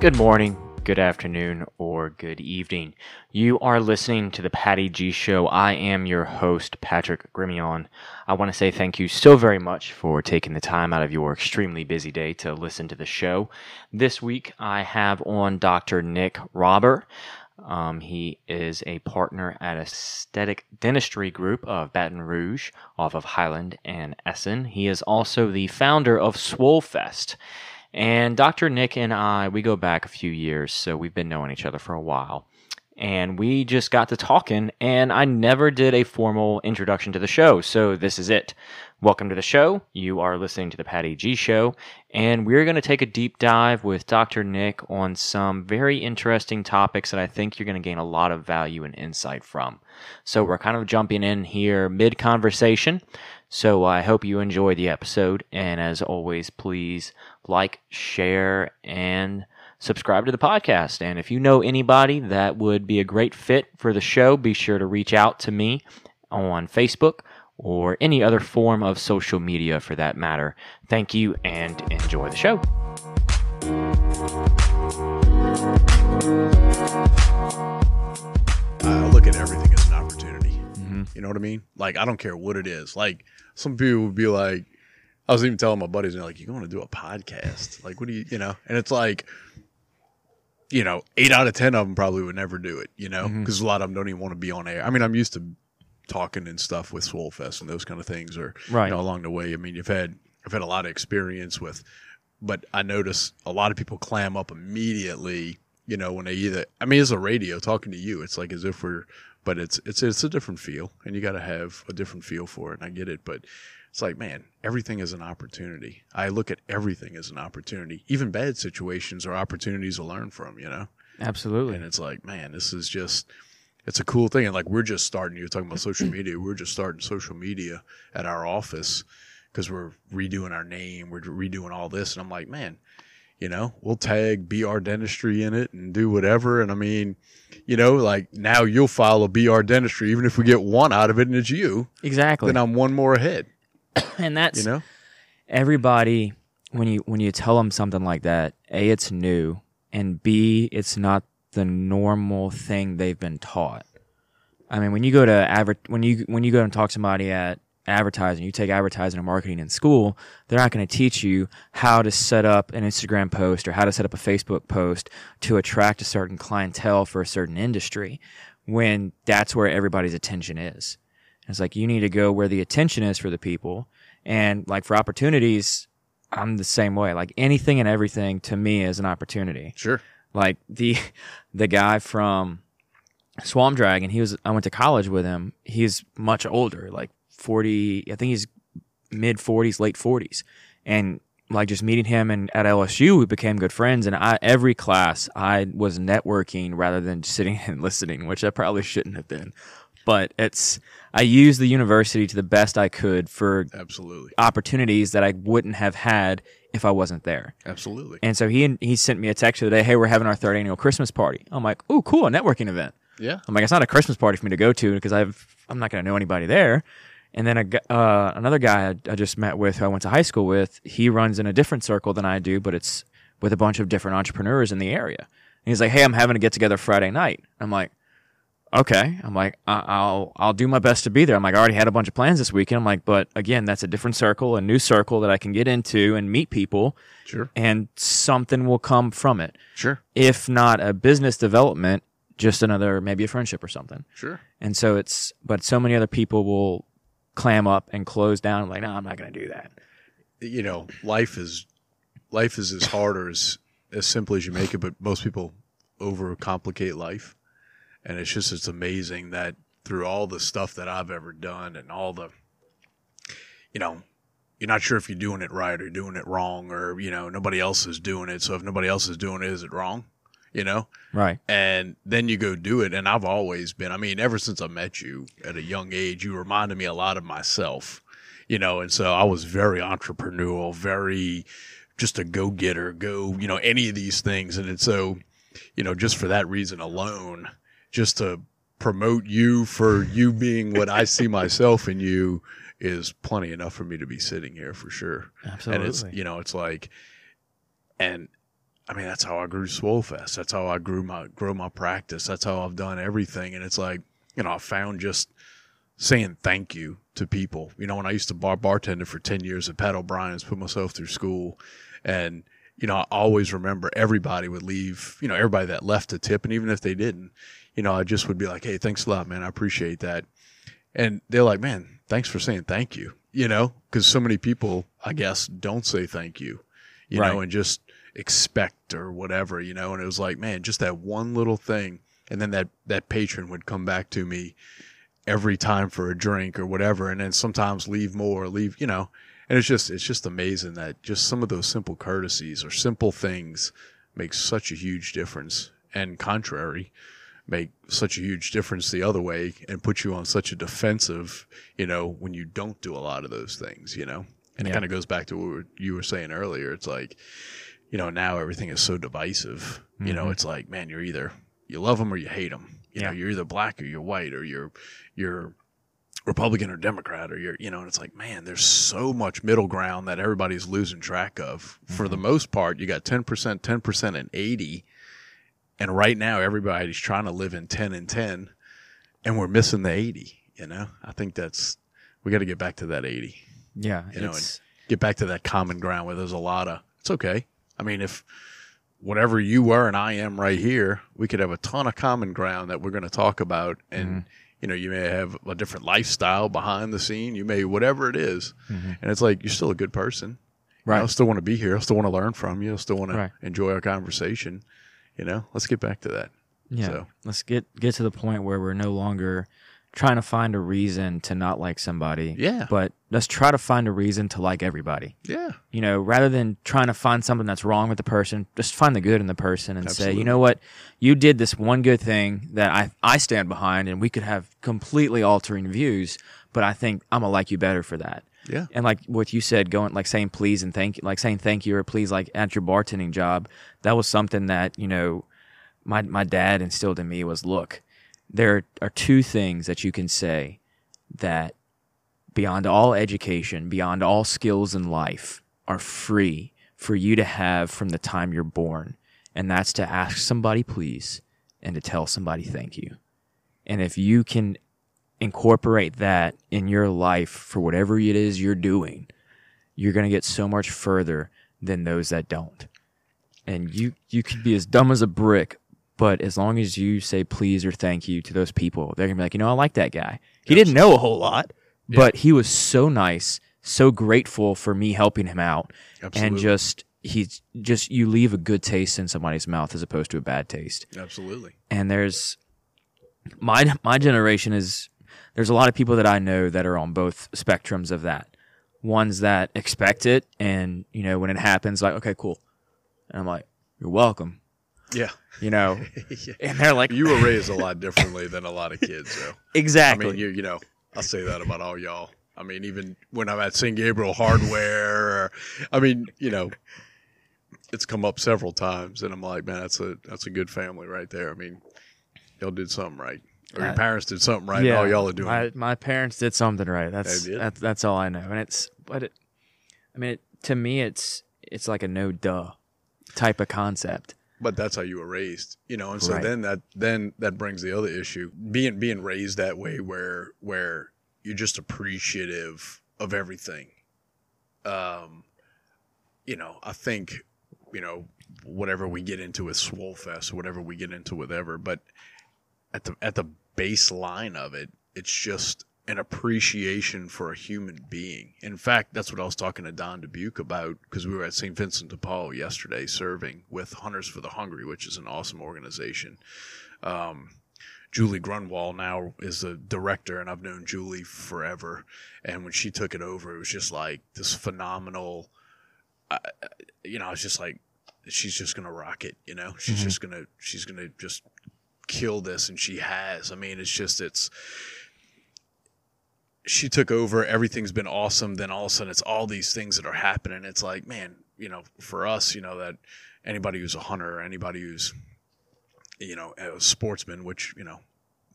Good morning, good afternoon, or good evening. You are listening to the Patty G Show. I am your host, Patrick Grimion. I want to say thank you so very much for taking the time out of your extremely busy day to listen to the show. This week, I have on Dr. Nick Rauber. Um, he is a partner at Aesthetic Dentistry Group of Baton Rouge off of Highland and Essen. He is also the founder of Swollfest. And Dr. Nick and I, we go back a few years, so we've been knowing each other for a while. And we just got to talking, and I never did a formal introduction to the show, so this is it. Welcome to the show. You are listening to the Patty G Show, and we're going to take a deep dive with Dr. Nick on some very interesting topics that I think you're going to gain a lot of value and insight from. So we're kind of jumping in here mid conversation. So I hope you enjoy the episode, and as always, please like, share, and subscribe to the podcast. And if you know anybody that would be a great fit for the show, be sure to reach out to me on Facebook or any other form of social media for that matter. Thank you and enjoy the show. I look at everything as an opportunity. Mm-hmm. You know what I mean? Like, I don't care what it is. Like, some people would be like, I was even telling my buddies, and they're like, "You going to do a podcast? Like, what do you, you know?" And it's like, you know, eight out of ten of them probably would never do it, you know, mm-hmm. because a lot of them don't even want to be on air. I mean, I'm used to talking and stuff with Swollfest and those kind of things, or Right. you know, along the way. I mean, you've had I've had a lot of experience with, but I notice a lot of people clam up immediately. You know, when they either I mean, it's a radio talking to you. It's like as if we're, but it's it's it's a different feel, and you got to have a different feel for it. And I get it, but it's like, man, everything is an opportunity. I look at everything as an opportunity. Even bad situations are opportunities to learn from. You know Absolutely. and it's like man this is just it's a cool thing and like we're just starting you're talking about social media we're just starting social media at our office because we're redoing our name we're redoing all this and i'm like man you know we'll tag br dentistry in it and do whatever and i mean you know like now you'll follow br dentistry even if we get one out of it and it's you Exactly. then i'm one more ahead and that's you know everybody when you when you tell them something like that a it's new and b it's not the normal thing they've been taught. I mean when you go to adver- when you when you go and talk to somebody at advertising you take advertising and marketing in school they're not going to teach you how to set up an instagram post or how to set up a facebook post to attract a certain clientele for a certain industry when that's where everybody's attention is. It's like you need to go where the attention is for the people. And like for opportunities i'm the same way. Like anything and everything to me is an opportunity. Sure like the the guy from swamp dragon he was i went to college with him. He's much older like 40 i think he's mid 40s late 40s and like just meeting him and at lsu we became good friends. And i every class i was networking rather than sitting and listening which i probably shouldn't have been but it's i used the university to the best i could for absolutely opportunities that i wouldn't have had if i wasn't there absolutely and so he he sent me a text the other day, "Hey, we're having our third annual Christmas party." I'm like, "Oh, cool, a networking event." yeah I'm like, "It's not a Christmas party for me to go to because I've I'm not going to know anybody there." And then a, uh, another guy I, I just met with, who I went to high school with, he runs in a different circle than I do, but it's with a bunch of different entrepreneurs in the area. And he's like, "Hey, I'm having a get together Friday night." I'm like, "Okay." I'm like, I- "I'll I'll do my best to be there." I'm like, "I already had a bunch of plans this weekend." I'm like, "But again, that's a different circle, a new circle that I can get into and meet people, sure and something will come from it." sure if not a business development, just another maybe a friendship or something. sure And so it's, but so many other people will clam up and close down. Like, no, I'm not going to do that. you know, life is life is as hard or as as simple as you make it, but most people overcomplicate life. And it's just it's amazing that through all the stuff that I've ever done and all the you know, you're not sure if you're doing it right or doing it wrong or, you know, nobody else is doing it. So if nobody else is doing it, is it wrong? You know? Right. and then you go do it and i've always been i mean ever since i met you at a young age you reminded me a lot of myself you know and so i was very entrepreneurial very just a go-getter go you know any of these things and it's so you know just for that reason alone just to promote you for you being what I see myself in you is plenty enough for me to be sitting here for sure. Absolutely. And it's you know, it's like and I mean that's how I grew Swollfest. That's how I grew my grow my practice. That's how I've done everything. And it's like, you know, I found just saying thank you to people. You know, when I used to bar bartender for ten years at Pat O'Brien's, put myself through school and you know, I always remember everybody would leave, you know, everybody that left a tip and even if they didn't, you know, I just would be like, Hey, thanks a lot, man. I appreciate that. And they're like, man, thanks for saying thank you, you know, cause so many people, I guess, don't say thank you, you Right. know, and just expect or whatever, you know, and it was like, man, just that one little thing. And then that, that patron would come back to me every time for a drink or whatever. And then sometimes leave more, leave, you know, and it's just, it's just amazing that just some of those simple courtesies or simple things make such a huge difference and contrary make such a huge difference the other way and put you on such a defensive, you know, when you don't do a lot of those things, you know? And it kind of goes back to what you were saying earlier. It's like, you know, now everything is so divisive. You know, Mhm. it's like, man, you're either you love them or you hate them. You know, Yeah. you're either black or you're white or you're you're Republican or Democrat or you're you know, and it's like, man, there's so much middle ground that everybody's losing track of. For the most part, you got ten percent, ten percent, and eighty. And right now, everybody's trying to live in ten and ten, and we're missing the eighty. You know, I think that's we got to get back to that eighty yeah. you know, it's, get back to that common ground where there's a lot of it's okay. I mean, if whatever you were and I am right here, we could have a ton of common ground that we're going to talk about, and Mm-hmm. you know, you may have a different lifestyle behind the scene, you may whatever it is. Mhm. and it's like you're still a good person. You know, I still want to be here. I still want to learn from you. I still want to Right. enjoy our conversation. You know, let's get back to that. Yeah. So- Let's get get to the point where we're no longer trying to find a reason to not like somebody. Yeah. But let's try to find a reason to like everybody. Yeah, You know, rather than trying to find something that's wrong with the person, just find the good in the person and say, you know what, you did this one good thing that I I stand behind, and we could have completely altering views, but I think I'm gonna like you better for that. Yeah, And like what you said, going like saying please and thank you, like saying thank you or please like at your bartending job, that was something that, you know, my my dad instilled in me was look, there are two things that you can say that beyond all education, beyond all skills in life, are free for you to have from the time you're born. And that's to ask somebody please and to tell somebody thank you. And if you can incorporate that in your life for whatever it is you're doing, you're going to get so much further than those that don't. And you you could be as dumb as a brick, but as long as you say please or thank you to those people, they're going to be like, "You know, I like that guy. He didn't know a whole lot, but he was so nice, so grateful for me helping him out." absolutely, And just he's just you leave a good taste in somebody's mouth as opposed to a bad taste absolutely. and there's my my generation is there's a lot of people that I know that are on both spectrums of that. Ones that expect it and you know when it happens like okay cool. And I'm like you're welcome. Yeah, You know. Yeah. and they're like you were raised a lot differently than a lot of kids, though. exactly. I mean, you you know, I'll say that about all y'all. I mean, even when I'm at St. Gabriel Hardware, or, I mean, you know, it's come up several times, and I'm like, man, that's a that's a good family right there. I mean, y'all did something right, or your Uh, parents did something right. and all y'all are doing. My my parents did something right. That's did. that's that's all I know. And it's but it I mean it, to me it's it's like a no duh type of concept. but that's how you were raised, you know. And so Right. then that then that brings the other issue being being raised that way, where where you're just appreciative of everything. Um, you know, I think you know whatever we get into with Swollfest, whatever we get into with ever, but at the at the baseline of it, it's just an appreciation for a human being. In fact, that's what I was talking to Don Dubuc about because we were at St. Vincent de Paul yesterday serving with Hunters for the Hungry, which is an awesome organization. Um, Julie Grunwald now is the director, and I've known Julie forever. And when she took it over, it was just like this phenomenal. I you know, I was just like, she's just gonna rock it. You know, she's Mhm. just gonna she's gonna just kill this, and she has. I mean, it's just it's. She took over. Everything's been awesome. Then all of a sudden, it's all these things that are happening. It's like, man, you know, for us, you know, that anybody who's a hunter, or anybody who's, you know, a sportsman, which you know,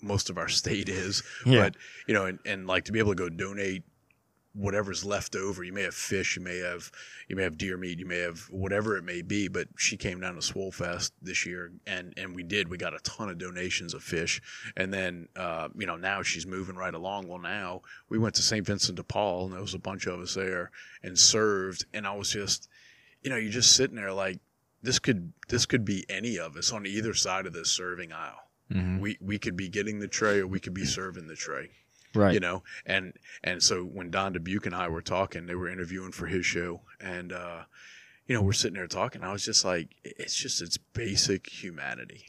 most of our state is. Yeah. But you know, and, and like to be able to go donate whatever's left over. You may have fish, you may have you may have deer meat, you may have whatever it may be. But she came down to Swollfest this year, and and we did. We got a ton of donations of fish, and then uh, you know now she's moving right along. Well, now we went to St. Vincent de Paul, and there was a bunch of us there and served, and I was just, you know, you're just sitting there like this could this could be any of us on either side of this serving aisle. Mhm. We we could be getting the tray, or we could be serving the tray Right. you know and and so when don dubuc and i were talking they were interviewing for his show and uh you know we're sitting there talking i was just like it's just it's basic humanity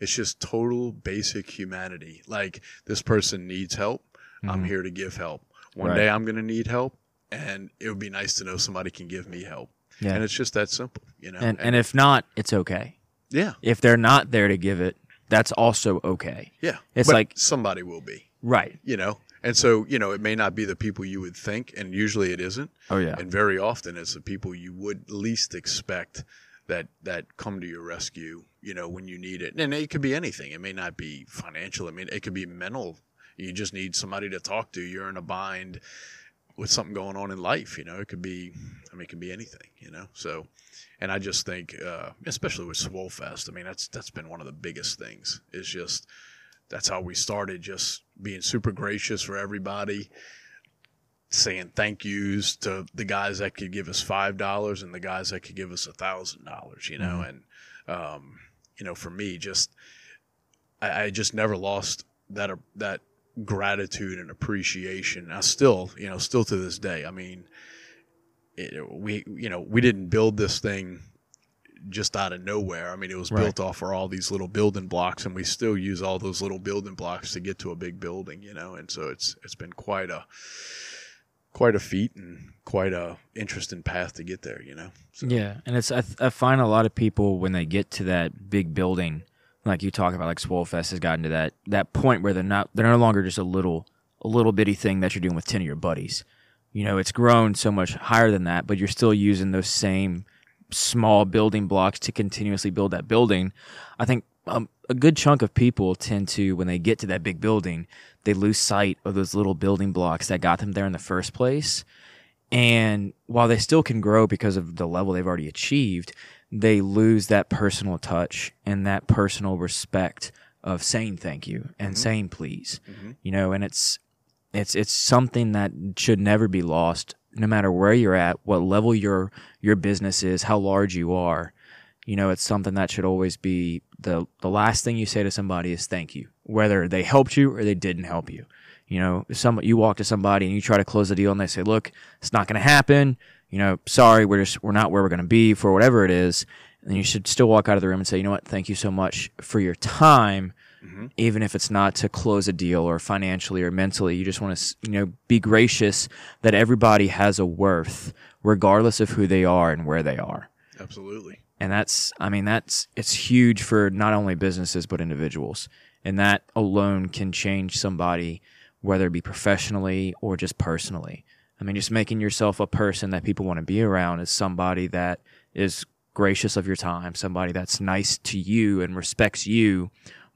it's just total basic humanity like this person needs help i'm Mhm. here to give help one Right. day i'm going to need help and it would be nice to know somebody can give me help Yeah. and it's just that simple you know and and if not, it's okay. yeah If they're not there to give it, that's also okay. yeah It's But like- somebody will be Right. you know? And so you know it may not be the people you would think and usually it isn't. Oh yeah. and very often it's the people you would least expect that that come to your rescue you know when you need it. And it could be anything. It may not be financial. I mean it could be mental. You just need somebody to talk to. You're in a bind with something going on in life you know? It could be i mean it could be anything you know? So and i just think uh, especially with swollfest i mean that's that's been one of the biggest things. Is just that's how we started just being super gracious for everybody saying thank yous to the guys that could give us five dollars and the guys that could give us a thousand dollars you know? And um, you know for me just I, I just never lost that uh, that gratitude and appreciation. I still you know still to this day i mean it, we you know we didn't build this thing just out of nowhere i mean it was Right. built off of all these little building blocks and we still use all those little building blocks to get to a big building you know and so it's it's been quite a quite a feat and quite a interesting path to get there you know so, Yeah, and it's I, th- I find a lot of people when they get to that big building, like you talk about, like Swollfest has gotten to that that point where they're not they're no longer just a little a little bitty thing that you're doing with ten of your buddies. You know, it's grown so much higher than that, but you're still using those same small building blocks to continuously build that building. I think um, a good chunk of people tend to, when they get to that big building, they lose sight of those little building blocks that got them there in the first place. And while they still can grow because of the level they've already achieved, they lose that personal touch and that personal respect of saying thank you and saying please. You know, and it's it's it's something that should never be lost no matter where you're at, what level your your business is, how large you are. You know, it's something that should always be the the last thing you say to somebody is thank you, whether they helped you or they didn't help you. You know, some you walk to somebody and you try to close the deal and they say, "Look, it's not going to happen." You know, sorry, we're just we're not where we're going to be for whatever it is. And you should still walk out of the room and say, "You know what? Thank you so much for your time." Mm-hmm. Even if it's not to close a deal or financially or mentally, you just want to, you know, be gracious that everybody has a worth, regardless of who they are and where they are. Absolutely. And that's i mean that's it's huge for not only businesses but individuals. And that alone can change somebody whether it be professionally or just personally. I mean just making yourself a person that people want to be around is somebody that is gracious of your time somebody that's nice to you and respects you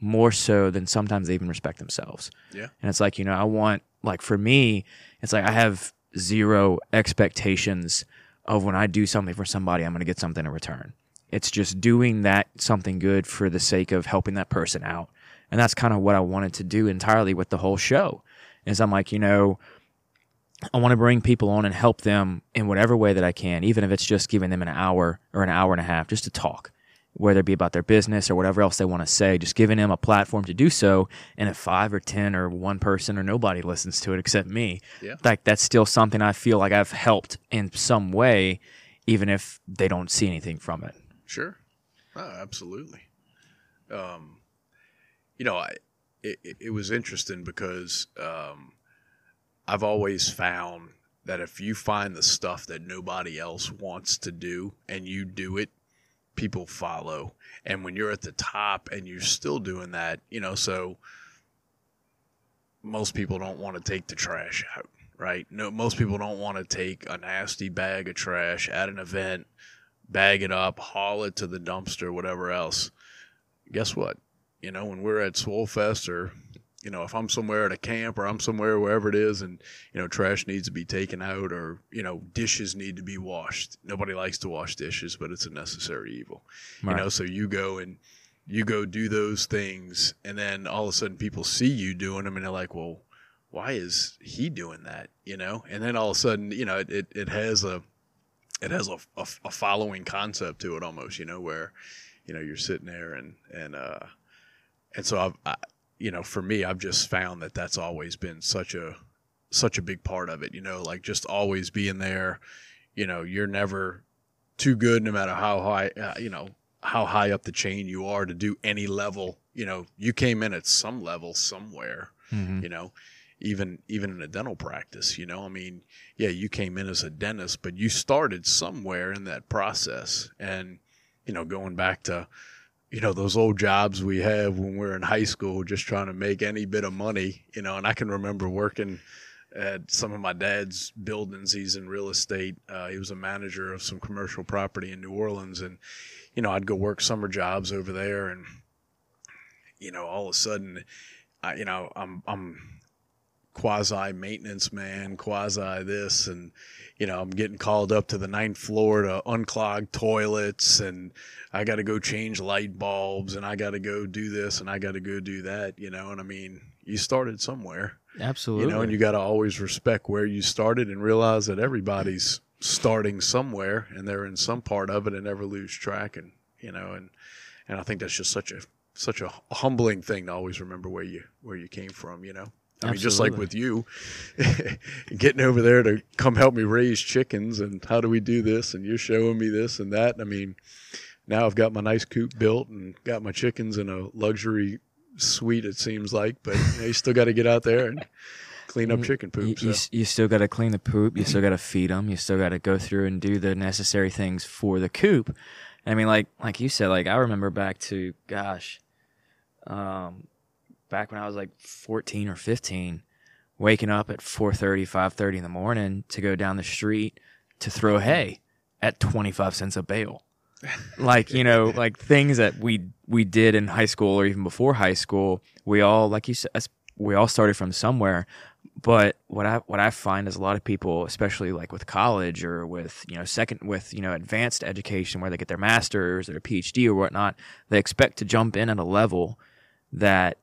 more so than sometimes they even respect themselves yeah and it's like, you know, I want, like, for me, it's like I have zero expectations of when I do something for somebody, I'm going to get something in return. It's just doing that something good for the sake of helping that person out. And that's kind of what I wanted to do entirely with the whole show. Is I'm like, you know, I want to bring people on and help them in whatever way that I can, even if it's just giving them an hour or an hour and a half just to talk, whether it be about their business or whatever else they want to say, just giving them a platform to do so. And if five or 10 or one person or nobody listens to it except me, Yeah. like that's still something I feel like I've helped in some way, even if they don't see anything from it. Sure. Oh, absolutely. Um, you know, I, it, it- it was interesting because um, I've always found that if you find the stuff that nobody else wants to do and you do it, people follow. And when you're at the top and you're still doing that, you know, so most people don't want to take the trash out, right? No, most people don't want to take a nasty bag of trash at an event bag it up, haul it to the dumpster, whatever else. Guess what? You know, when we're at Swollfest or you know, if I'm somewhere at a camp or I'm somewhere wherever it is and, you know, trash needs to be taken out or, you know, dishes need to be washed. Nobody likes to wash dishes, but it's a necessary evil. Right. You know, so you go and you go do those things and then all of a sudden people see you doing them and they're like, well, why is he doing that? You know? And then all of a sudden, you know, it, it, it has a, it has a, a, a following concept to it almost, you know, where, you know, you're sitting there and, and, uh, and so I've, I, you know, for me, I've just found that that's always been such a such a big part of it. You know, like just always being there. You know, you're never too good, no matter how high, uh, you know, how high up the chain you are to do any level. You know, you came in at some level somewhere. Mhm. You know, even even in a dental practice. You know, I mean, yeah, you came in as a dentist, but you started somewhere in that process, and you know, going back to you know those old jobs we have when we are in high school just trying to make any bit of money you know and i can remember working at some of my dad's buildings. He's in real estate. Uh, he was a manager of some commercial property in new orleans. And you know i'd go work summer jobs over there. And you know all of a sudden I, you know i'm i'm quasi maintenance man quasi this and you know i'm getting called up to the ninth floor to unclog toilets and I got to go change light bulbs and I got to go do this and I got to go do that, you know. And I mean, you started somewhere, Absolutely. you know, and you got to always respect where you started and realize that everybody's starting somewhere and they're in some part of it and never lose track. And, you know, and, and I think that's just such a, such a humbling thing to always remember where you, where you came from, you know. I mean, just like with you, getting over there to come help me raise chickens and how do we do this? And you're showing me this and that. I mean, now I've got my nice coop built and got my chickens in a luxury suite. It seems like, but you, know, you still got to get out there and clean up chicken poop. you, so. you still got to clean the poop. You still got to feed them. You still got to go through and do the necessary things for the coop. I mean, like like you said, like I remember back to gosh, um, back when I was like fourteen or fifteen, waking up at 4.30, 5.30 in the morning to go down the street to throw hay at twenty five cents a bale. like you know, like things that we we did in high school or even before high school. We all, like you said, we all started from somewhere. But what I what I find is a lot of people, especially like with college or with you know second with you know advanced education where they get their masters or their PhD or whatnot, they expect to jump in at a level that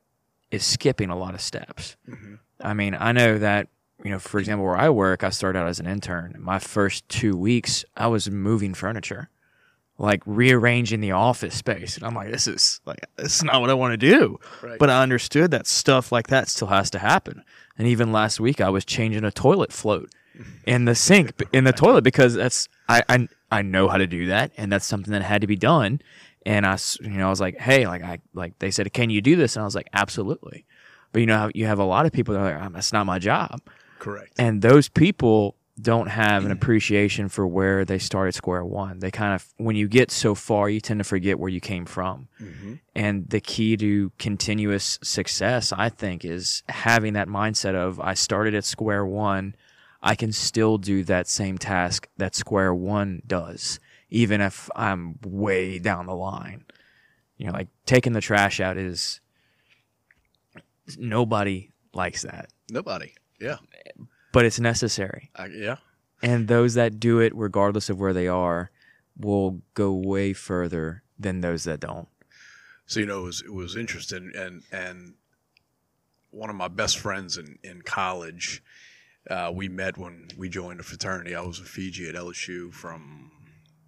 is skipping a lot of steps. Mm-hmm. I mean, I know that you know, for example, where I work, I started out as an intern. My first two weeks, I was moving furniture, like rearranging the office space, and I'm like, this is like this is not what I want to do. Right. But I understood that stuff like that still has to happen. And even last week, I was changing a toilet float in the sink in the toilet because that's I, I I know how to do that, and that's something that had to be done. And I, you know, I was like, hey, like I like they said, can you do this? And I was like, absolutely. But you know, how you have a lot of people that are like, "Um, that's not my job, Correct. and those people don't have an appreciation for where they started square one. They kind of, when you get so far, you tend to forget where you came from. And the key to continuous success, I think, is having that mindset of I started at square one. I can still do that same task that square one does, even if I'm way down the line. You know, like taking the trash out is nobody likes that, Nobody. Yeah. but it's necessary. I, yeah. And those that do it, regardless of where they are, will go way further than those that don't. So you know, it was it was interesting, and and one of my best friends in in college, uh, we met when we joined a fraternity. I was in Fiji at LSU from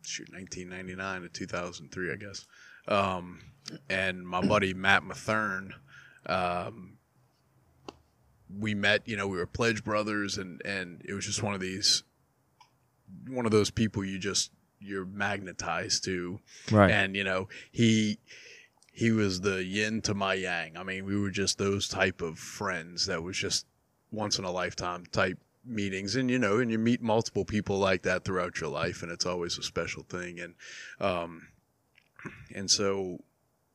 shoot 1999 to 2003, I guess. Um, and my buddy Matt Mathern, um, we met. You know, we were pledge brothers, and and it was just one of these, one of those people you just you're magnetized to Right. and you know he he was the yin to my yang i mean we were just those type of friends that was just once in a lifetime type meetings and you know and you meet multiple people like that throughout your life and it's always a special thing and um and so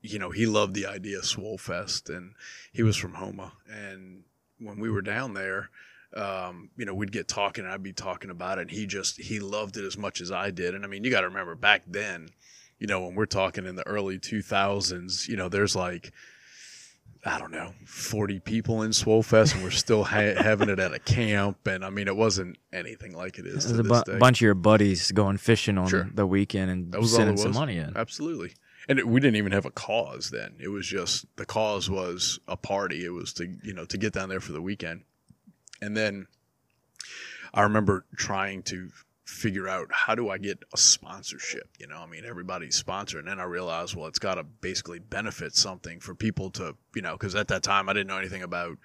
you know he loved the idea of swollfest and he was from houma and when we were down there um, you know, we'd get talking and I'd be talking about it. And he just, he loved it as much as I did. And I mean, you got to remember back then, you know, when we're talking in the early 2000s, you know, there's like, I don't know, 40 people in Swollfest, and we're still ha- having it at a camp. And I mean, it wasn't anything like it is. There's to a bu- bunch of your buddies going fishing on Sure. the weekend and was sending some money in. Absolutely. And it, we didn't even have a cause then. It was just the cause was a party. It was to you know to get down there for the weekend. And then I remember trying to figure out how do I get a sponsorship. You know, I mean everybody's sponsored, and then I realized well it's got to basically benefit something for people to you know because at that time I didn't know anything about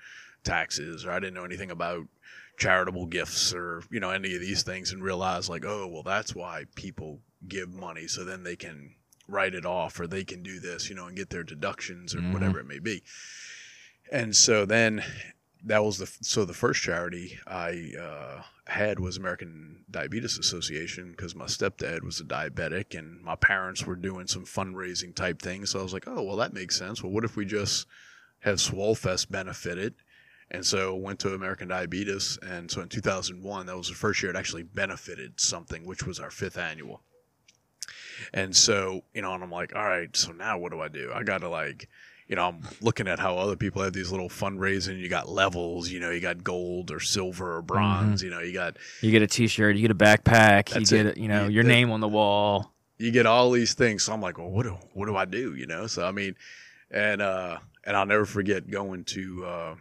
taxes or I didn't know anything about charitable gifts or you know any of these things and realize like oh well that's why people give money so then they can write it off or they can do this you know and get their deductions or Mhm. whatever it may be and so then that was the so the first charity i uh, had was american diabetes association because my stepdad was a diabetic and my parents were doing some fundraising type things so i was like oh well that makes sense well what if we just have swollfest benefit it and so went to American Diabetes, and so in 2001, that was the first year it actually benefited something, which was our fifth annual. And so, you know, and I'm like, all right, so now what do I do? I got to like, you know, I'm looking at how other people have these little fundraising. You got levels, you know, you got gold or silver or bronze, you know, you got You get a T-shirt, you get a backpack, you get it. you know You- your the- name on the wall. you get all these things. So I'm like, well, what do what do I do? You know? So I mean, and uh, and I'll never forget going to, uh,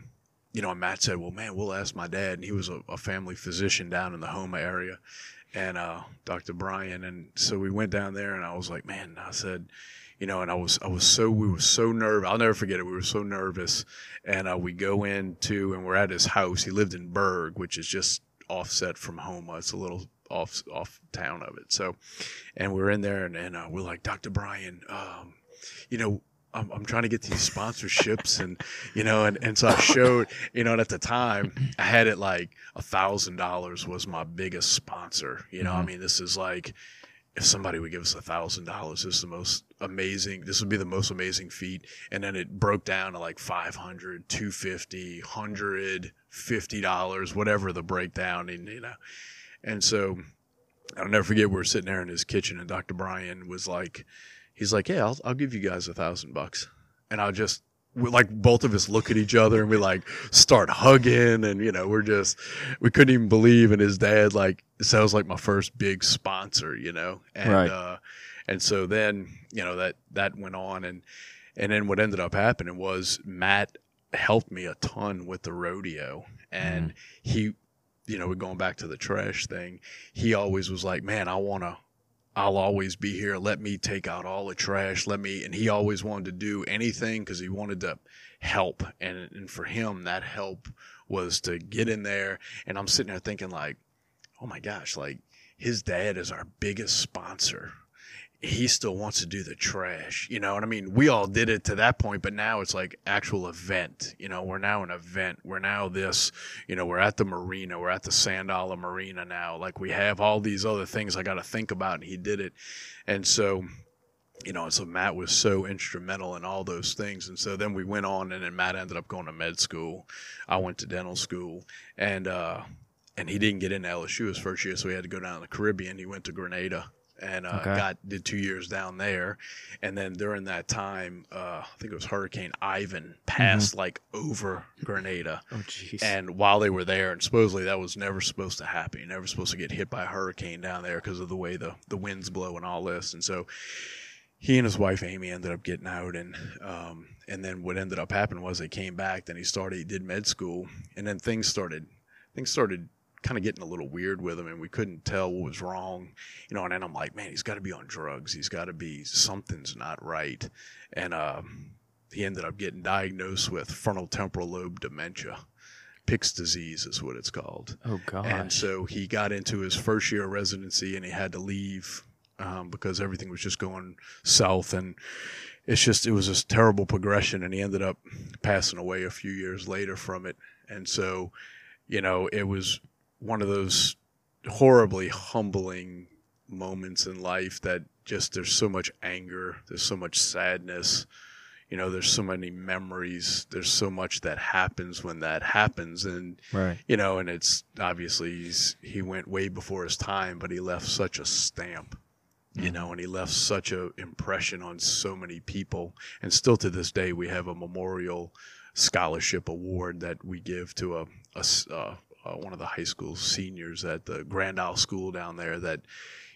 you know, and Matt said, well, man, we'll ask my dad, and he was a, a family physician down in the Houma area, and uh, Dr. Brian, and so we went down there, and I was like, man, I said. You know, and I was I was so we were so nervous. I'll never forget it. We were so nervous, and uh, we go into and we're at his house. He lived in Bourg, which is just offset from Houma. It's a little off off town of it. So, and we're in there and, and uh, we're like, Dr. Brian, um, you know, I'm, I'm trying to get these sponsorships and, you know, and, and so I showed, you know, and at the time I had it like a thousand dollars was my biggest sponsor. You know, I Mhm. mean, this is like, if somebody would give us a thousand dollars, this is the most amazing, this would be the most amazing feat. And then it broke down to like 500, 250, 100, $50, whatever the breakdown. And, you know, and so I'll never forget we were sitting there in his kitchen and Dr. Brian was like, he's like, yeah, I'll, I'll give you guys a thousand bucks. And I'll just, we like both of us look at each other and we like start hugging and, you know, we're just, we couldn't even believe. And his dad, like, sounds like my first big sponsor, you know? And, Right. uh, and so then, you know, that, that went on and, and then what ended up happening was Matt helped me a ton with the rodeo and he, you know, we're going back to the trash thing. He always was like, man, I want to, I'll always be here. Let me take out all the trash. Let me, and he always wanted to do anything because he wanted to help. And, and for him, that help was to get in there. And I'm sitting there thinking like, oh my gosh, like his dad is our biggest sponsor. He still wants to do the trash, you know. And I mean, we all did it to that point, but now it's like actual event. You know, we're now an event. We're now this, you know, we're at the marina. We're at the Sand Dollar Marina now. Like we have all these other things I got to think about, and he did it. And so, you know, so Matt was so instrumental in all those things. And so then we went on, and then Matt ended up going to med school. I went to dental school, and uh, and he didn't get into LSU his first year, so he had to go down to the Caribbean. He went to Grenada and uh, Okay. got did two years down there, and then during that time, uh, I think it was Hurricane Ivan passed like over Grenada. Oh jeez. And while they were there, and supposedly that was never supposed to happen. You're never supposed to get hit by a hurricane down there because of the way the, the winds blow and all this. And so he and his wife Amy ended up getting out, and um, and then what ended up happening was they came back. Then he started, he did med school, and then things started, things started kind of getting a little weird with him, and we couldn't tell what was wrong, you know. And then I'm like, man, he's got to be on drugs. He's got to be something's not right, and um, he ended up getting diagnosed with frontal temporal lobe dementia. Pick's disease is what it's called. oh god. And so he got into his first year of residency and he had to leave um, because everything was just going south. And it's just, it was this terrible progression. And he ended up passing away a few years later from it. And so, you know, it was one of those horribly humbling moments in life that just there's so much anger, there's so much sadness. You know, there's so many memories. There's so much that happens when that happens, and right. you know, and it's obviously he went way before his time, but he left such a stamp, you mm. know, and he left such a impression on so many people. And still to this day, we have a memorial scholarship award that we give to a, a s- uh, one of the high school seniors at the Grand Isle School down there. That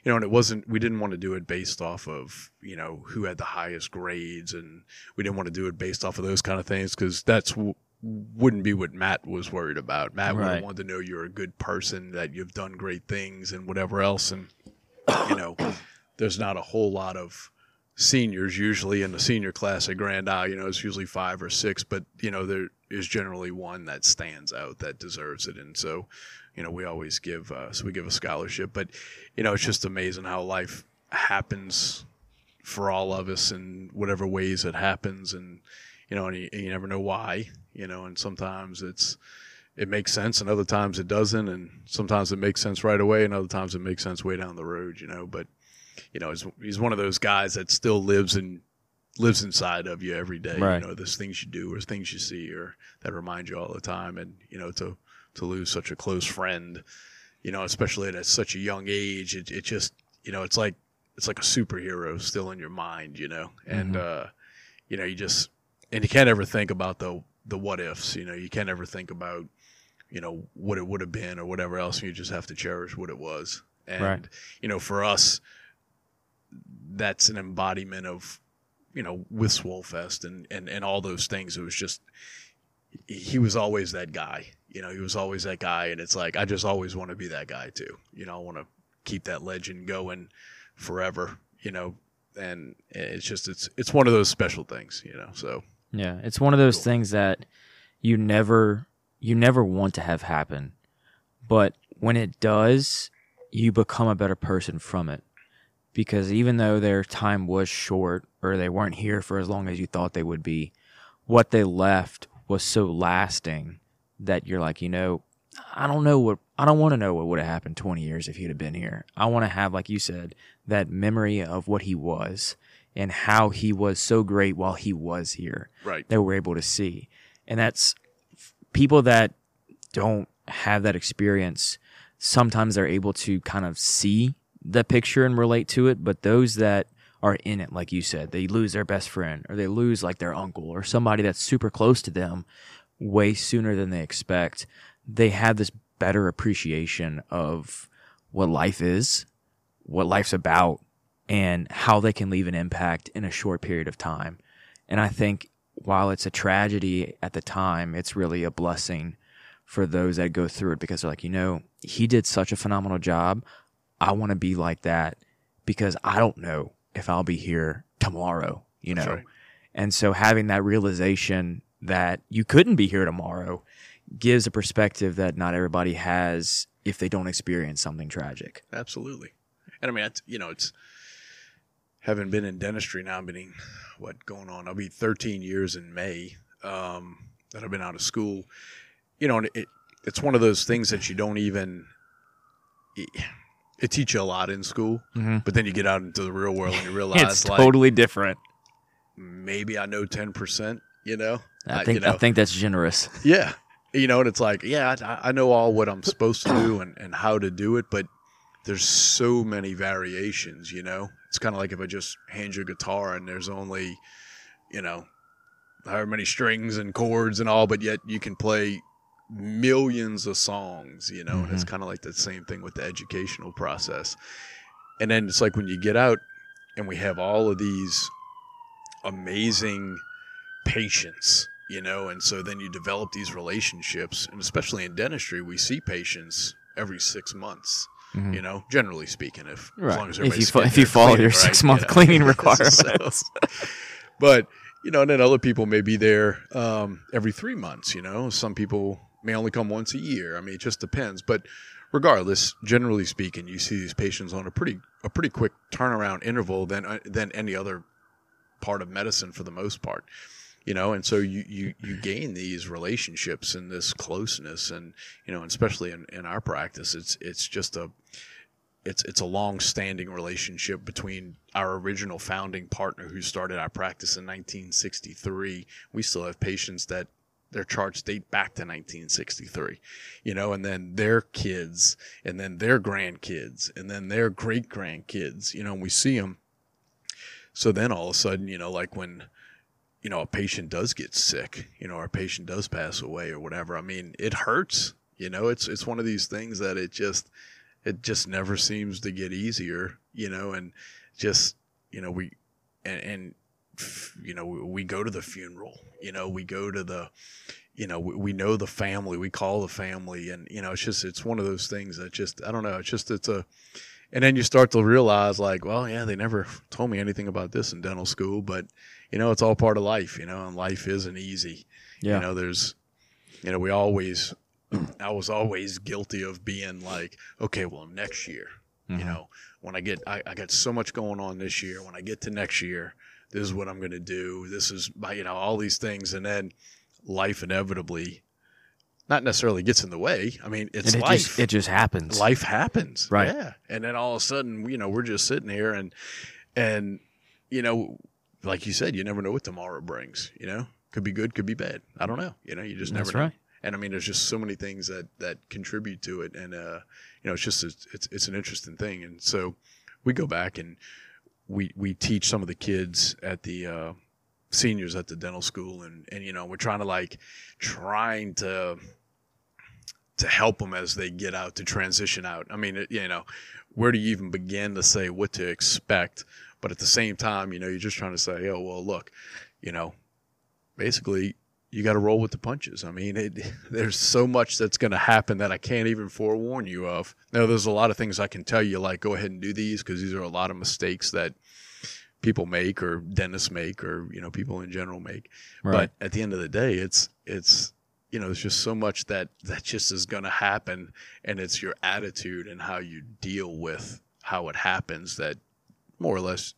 you know, and it wasn't. We didn't want to do it based off of you know who had the highest grades, and we didn't want to do it based off of those kind of things because that's. W- wouldn't be what Matt was worried about. Matt Right. wanted to know you're a good person, that you've done great things, and whatever else. And you know, there's not a whole lot of seniors usually in the senior class at Grand Isle. You know, it's usually five or six, but you know there is generally one that stands out that deserves it, and so you know we always give uh, so we give a scholarship. But you know, it's just amazing how life happens for all of us in whatever ways it happens, and you know, and you, you never know why. You know, and sometimes it's it makes sense and other times it doesn't and sometimes it makes sense right away and other times it makes sense way down the road you know but you know he's, he's one of those guys that still lives in lives inside of you every day Right. you know there's things you do or things you see or that remind you all the time. And you know to to lose such a close friend you know especially at such a young age it, it just you know it's like it's like a superhero still in your mind you know? And uh you know you just and you can't ever think about the the what ifs you know? You can't ever think about you know what it would have been or whatever else you just have to cherish what it was. And Right. you know for us that's an embodiment of you know with Swollfest and and and all those things it was just he was always that guy you know he was always that guy and it's like I just always want to be that guy too you know I want to keep that legend going forever you know and it's just it's it's one of those special things you know so Yeah, it's one of those Cool. things that you never you never want to have happen, but when it does, you become a better person from it. Because even though their time was short or they weren't here for as long as you thought they would be, what they left was so lasting that you're like, you know, I don't know what I don't want to know what would have happened 20 years if he'd have been here. I want to have like you said that memory of what he was and how he was so great while he was here right that we're able to see. And that's people that don't have that experience. Sometimes they're able to kind of see the picture and relate to it, but those that are in it, like you said, they lose their best friend or they lose like their uncle or somebody that's super close to them way sooner than they expect. They have this better appreciation of what life is, what life's about, and how they can leave an impact in a short period of time. And I think while it's a tragedy at the time, it's really a blessing for those that go through it because they're like, you know, he did such a phenomenal job. I want to be like that because I don't know if I'll be here tomorrow, you know. Right. And so having that realization that you couldn't be here tomorrow gives a perspective that not everybody has if they don't experience something tragic. Absolutely. And I mean, it's, you know, it's having been in dentistry now, I've being what going on, I'll be 13 years in May um, that I've been out of school. You know, and it, it's one of those things that you don't even, it, it teach you a lot in school, Mhm. but then you get out into the real world and you realize It's like totally different. maybe I know 10%, you know? I think you know, I think that's generous. yeah. You know, and it's like, yeah, I, I know all what I'm supposed to do and, and how to do it, but there's so many variations, you know? It's kind of like if I just hand you a guitar and there's only, you know, however many strings and chords and all, but yet you can play millions of songs, you know? And it's kind of like the same thing with the educational process. And then it's like when you get out and we have all of these amazing patients, you know, and so then you develop these relationships, and especially in dentistry, we see patients every six months. Mhm. You know, generally speaking, if Right. as long as If you fo- if you follow cleaning your right, you know. cleaning So- requirements. but you know, and then other people may be there um, every three months. You know, some people may only come once a year. I mean, it just depends. But regardless, generally speaking, you see these patients on a pretty a pretty quick turnaround interval than uh, than any other part of medicine for the most part. You know, and so you, you, you gain these relationships and this closeness, and you know, and especially in, in our practice, it's it's just a it's it's a long standing relationship between our original founding partner who started our practice in 1963. We still have patients that their charts date back to 1963, you know, and then their kids, and then their grandkids, and then their great grandkids, you know, and we see them. So then all of a sudden, you know, like when, you know, a patient does get sick, you know, a patient does pass away or whatever. I mean, it hurts. You know, it's it's one of these things that it just it just never seems to get easier. You know, and just you know we and, and you know we go to the funeral. You know, we go to the you know we, we know the family. We call the family, and you know it's just it's one of those things that just I don't know. It's just it's a and then you start to realize like well yeah they never told me anything about this in dental school but you know it's all part of life you know and life isn't easy Yeah. you know there's you know we always i was always guilty of being like okay well next year you Mhm. know when i get I, I got so much going on this year when i get to next year this is what i'm going to do. This is my you know all these things. And then life inevitably not necessarily gets in the way. I mean it's And it life. just it just happens. life happens. Right. yeah. And then all of a sudden you know we're just sitting here and and you know like you said you never know what tomorrow brings you know? Could be good could be bad. I don't know. You know you just That's never know. right. and i mean there's just so many things that that contribute to it. And uh you know it's just it's it's, it's an interesting thing. And so we go back and we we teach some of the kids at the uh seniors at the dental school and and you know we're trying to like trying to to help them as they get out to transition out. I mean, you know, where do you even begin to say what to expect? But at the same time, you know, you're just trying to say, oh, well, look, you know, basically you got to roll with the punches. I mean, it, there's so much that's going to happen that I can't even forewarn you of. Now, there's a lot of things I can tell you, like go ahead and do these because these are a lot of mistakes that people make or dentists make or you know people in general make. Right. But at the end of the day, it's it's you know there's just so much that that just is going to happen, and it's your attitude and how you deal with how it happens that more or less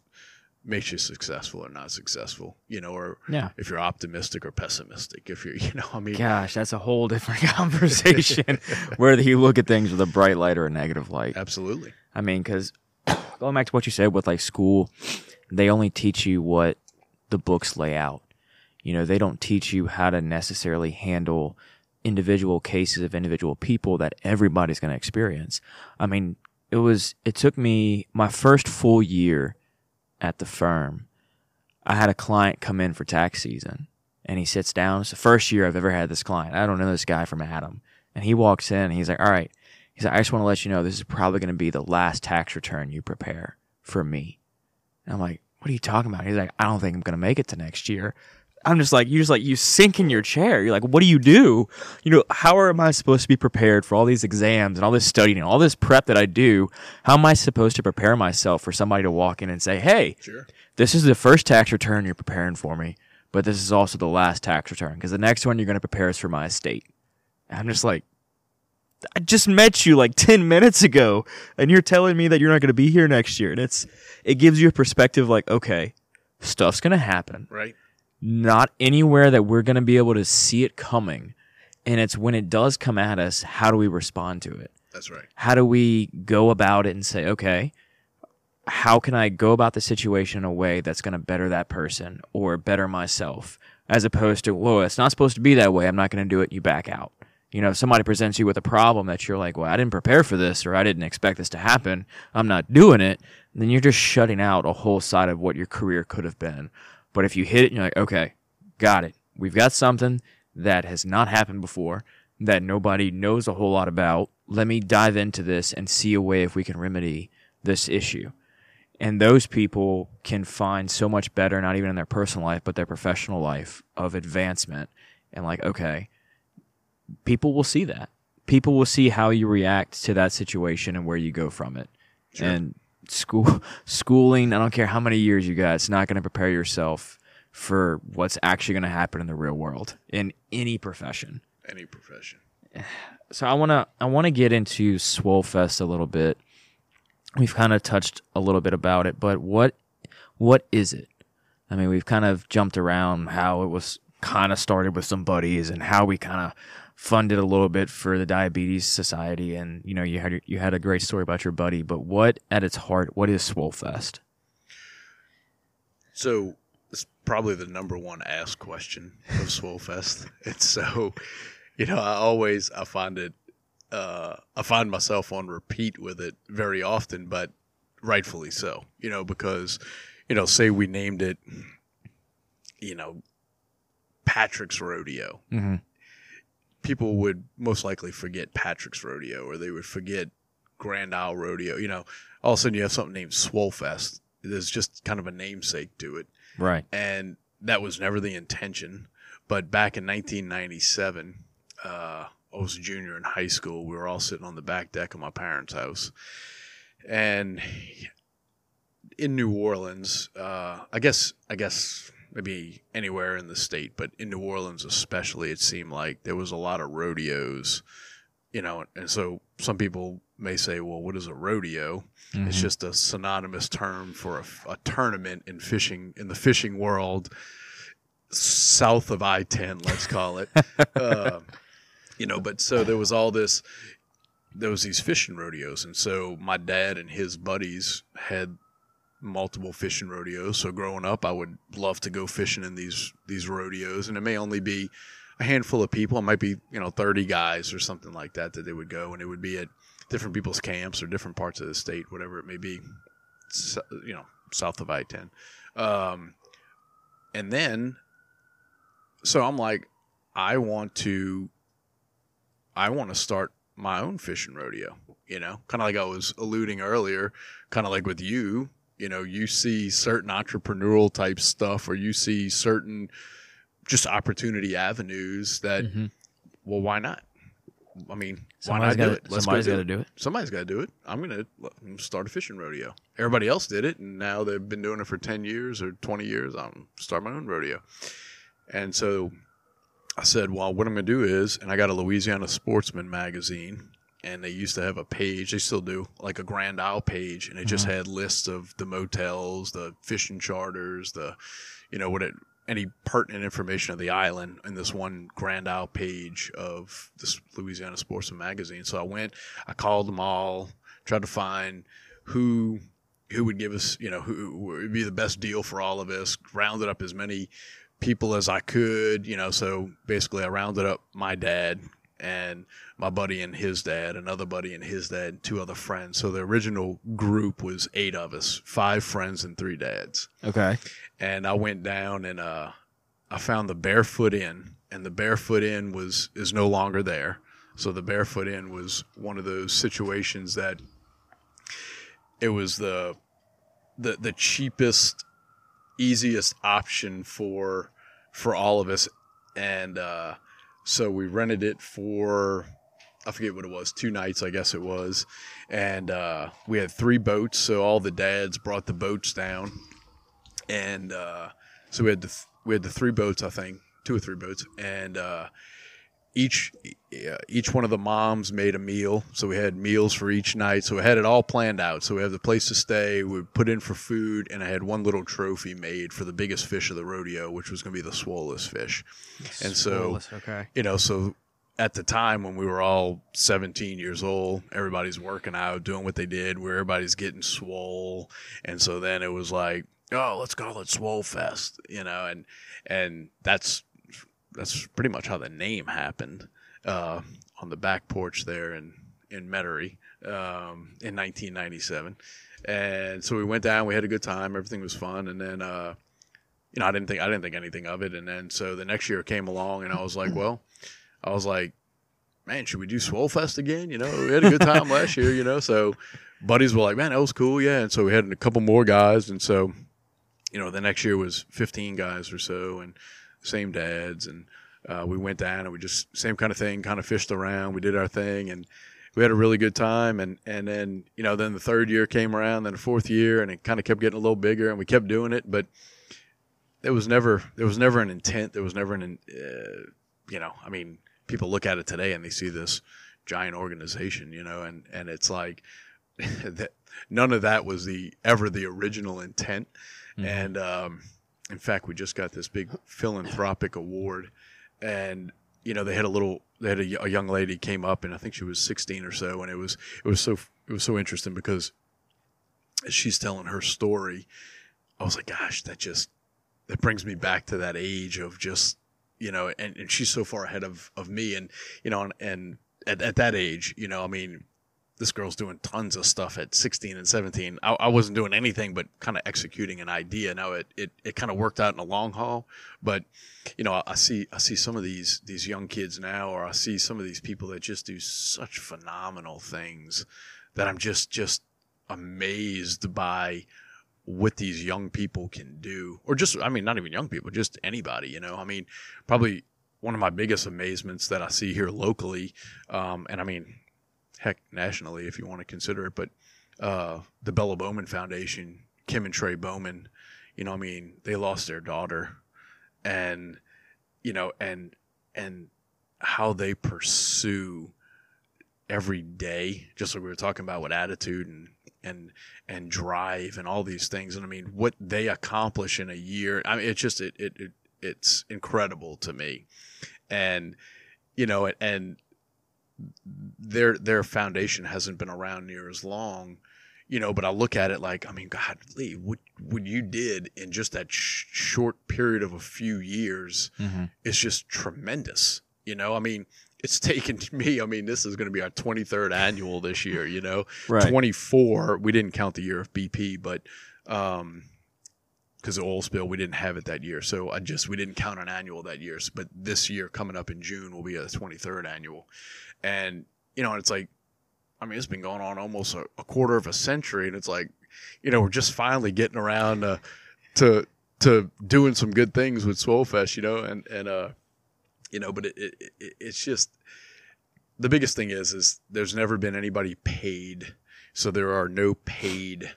makes you successful or not successful. You know, or yeah. if you're optimistic or pessimistic. If you're you know, I mean, Gosh, that's a whole different conversation. Whether you look at things with a bright light or a negative light. absolutely, I mean, because going back to what you said with like school, they only teach you what the books lay out. You know, they don't teach you how to necessarily handle individual cases of individual people that everybody's going to experience. I mean, it was, it took me my first full year at the firm. I had a client come in for tax season and he sits down. It's the first year I've ever had this client. I don't know this guy from Adam. And he walks in and he's like, all right, He's like, I just want to let you know this is probably going to be the last tax return you prepare for me. And I'm like, what are you talking about? He's like, I don't think I'm going to make it to next year. I'm just like, you just like, you sink in your chair. You're like, what do you do? You know, how am I supposed to be prepared for all these exams and all this studying and all this prep that I do? How am I supposed to prepare myself for somebody to walk in and say, hey, sure, this is the first tax return you're preparing for me, but this is also the last tax return because the next one you're going to prepare is for my estate. And I'm just like, I just met you like 10 minutes ago and you're telling me that you're not going to be here next year. And it's, it gives you a perspective like, okay, stuff's going to happen. right, Not anywhere that we're going to be able to see it coming. And it's when it does come at us, how do we respond to it? that's right, how do we go about it and say, okay, how can I go about the situation in a way that's going to better that person or better myself, as opposed to, whoa, it's not supposed to be that way. I'm not going to do it. You back out. You know, if somebody presents you with a problem that you're like, well, I didn't prepare for this or I didn't expect this to happen. I'm not doing it. Then you're just shutting out a whole side of what your career could have been. But if you hit it and you're like, okay, got it. We've got something that has not happened before that nobody knows a whole lot about. Let me dive into this and see a way if we can remedy this issue. And those people can find so much better, not even in their personal life, but their professional life of advancement. And like, okay, people will see that. People will see how you react to that situation and where you go from it. Sure. And school, schooling, I don't care how many years you got, it's not going to prepare yourself for what's actually going to happen in the real world in any profession any profession, so I want to I want to get into Swollfest a little bit. We've kind of touched a little bit about it, but what what is it? I mean, we've kind of jumped around how it was kind of started with some buddies and how we kind of funded a little bit for the Diabetes Society, and you know, you had you had a great story about your buddy. But what at its heart, what is Swollfest? So it's probably the number one asked question of Swollfest. It's so, you know, I always I find it, uh, I find myself on repeat with it very often, but rightfully so. You know, because, you know, say we named it, you know, Patrick's Rodeo. Mm-hmm. People would most likely forget Patrick's Rodeo, or they would forget Grand Isle Rodeo. You know, all of a sudden you have something named Swollfest. There's just kind of a namesake to it Right. and that was never the intention. But back in 1997, uh, I was a junior in high school. We were all sitting on the back deck of my parents' house, and in New Orleans, uh, I guess, I guess maybe anywhere in the state, but in New Orleans especially, it seemed like there was a lot of rodeos. You know, and so some people may say, "Well, what is a rodeo?" It's Mhm. just a synonymous term for a, a tournament in fishing in the fishing world, south of I ten, let's call it. uh, you know, but so there was all this. There was these fishing rodeos, and so my dad and his buddies had multiple fishing rodeos. So growing up, I would love to go fishing in these these rodeos, and it may only be a handful of people. It might be you know thirty guys or something like that that they would go, and it would be at different people's camps or different parts of the state, whatever it may be, so, you know, south of I 10. Um, and then, so I'm like, I want to, I want to start my own fishing rodeo, you know, kind of like I was alluding earlier, kind of like with you, you know, you see certain entrepreneurial type stuff or you see certain just opportunity avenues that, Mhm. well, why not? I mean, why not do gotta- it? Let's somebody's go got to do it. Somebody's got to do it. I'm gonna start a fishing rodeo. Everybody else did it, and now they've been doing it for ten years or twenty years. I'm start my own rodeo. And so I said, well, what I'm gonna do is, and I got a Louisiana Sportsman magazine, and they used to have a page. They still do, like a Grand Isle page, and it just mm-hmm. had lists of the motels, the fishing charters, the, you know, what it any pertinent information of the island in this one Grand Isle page of this Louisiana Sportsman magazine. So I went, I called them all, tried to find who who would give us, you know, who would be the best deal for all of us. Rounded up as many people as I could, you know. So basically, I rounded up my dad and my buddy and his dad, another buddy and his dad, and two other friends. So the original group was eight of us, five friends and three dads Okay. and I went down and uh, I found the Barefoot Inn, and the Barefoot Inn was is no longer there. So the Barefoot Inn was one of those situations that it was the the the cheapest, easiest option for for all of us, and uh, so we rented it for I forget what it was, two nights I guess it was, and uh, we had three boats. So all the dads brought the boats down and uh, so we had the th- we had the three boats, I think, two or three boats, and uh, each each one of the moms made a meal. So we had meals for each night. So we had it all planned out. So we have the place to stay. We put in for food, and I had one little trophy made for the biggest fish of the rodeo, which was going to be the swollest fish. And so okay. you know, so at the time when we were all 17 years old, everybody's working out, doing what they did, where everybody's getting swole. And so then it was like, oh, let's call it Swollfest, you know, and, and that's, that's pretty much how the name happened, uh, on the back porch there in, in Metairie, um, in 1997. And so we went down, we had a good time, everything was fun. And then, uh, you know, I didn't think I didn't think anything of it, and then so the next year came along, and I was like, well, I was like, man, should we do Swollfest again? You know, we had a good time last year, you know. So buddies were like, man, that was cool, yeah. And so we had a couple more guys, and so you know, the next year was 15 guys or so, and same dads, and uh, we went down and we just same kind of thing, kind of fished around. We did our thing, and we had a really good time. And and then you know, then the third year came around, then the fourth year, and it kind of kept getting a little bigger, and we kept doing it, but there was never there was never an intent. There was never an uh, you know, I mean, people look at it today and they see this giant organization, you know, and and it's like that none of that was the ever the original intent. Mhm. And um, in fact, we just got this big philanthropic award, and you know they had a little they had a, a young lady came up and I think she was 16 or so, and it was it was so it was so interesting because she's telling her story, I was like, gosh, that just that brings me back to that age of just you know, and, and she's so far ahead of of me, and you know, and, and at, at that age, you know, I mean, this girl's doing tons of stuff at 16 and 17. I, I wasn't doing anything but kind of executing an idea. Now it, it, it kind of worked out in the long haul, but you know, I, I, see, I see some of these, these young kids now, or I see some of these people that just do such phenomenal things that I'm just, just amazed by what these young people can do, or just, I mean, not even young people, just anybody, you know, I mean, probably one of my biggest amazements that I see here locally, um, and I mean, heck, nationally, if you want to consider it. But uh, the Bella Bowman Foundation, Kim and Trey Bowman, you know, I mean, they lost their daughter, and you know, and and how they pursue every day, just like we were talking about with attitude and and and drive and all these things. And I mean, what they accomplish in a year, I mean, it's just it it, it it's incredible to me, and you know, and their their foundation hasn't been around near as long, you know. But I look at it like, I mean, God, Lee, what what you did in just that sh- short period of a few years mm-hmm. is just tremendous. You know, I mean, it's taken me. I mean, this is going to be our 23rd annual this year. You know, right. 24. We didn't count the year of BP, but um, because of oil spill, we didn't have it that year. So I just we didn't count an annual that year. But this year, coming up in June, will be a 23rd annual, and you know, it's like, I mean, it's been going on almost a, a quarter of a century, and it's like, you know, we're just finally getting around uh, to to doing some good things with Swollfest, you know, and and uh, you know, but it, it, it it's just the biggest thing is is there's never been anybody paid, so there are no paid.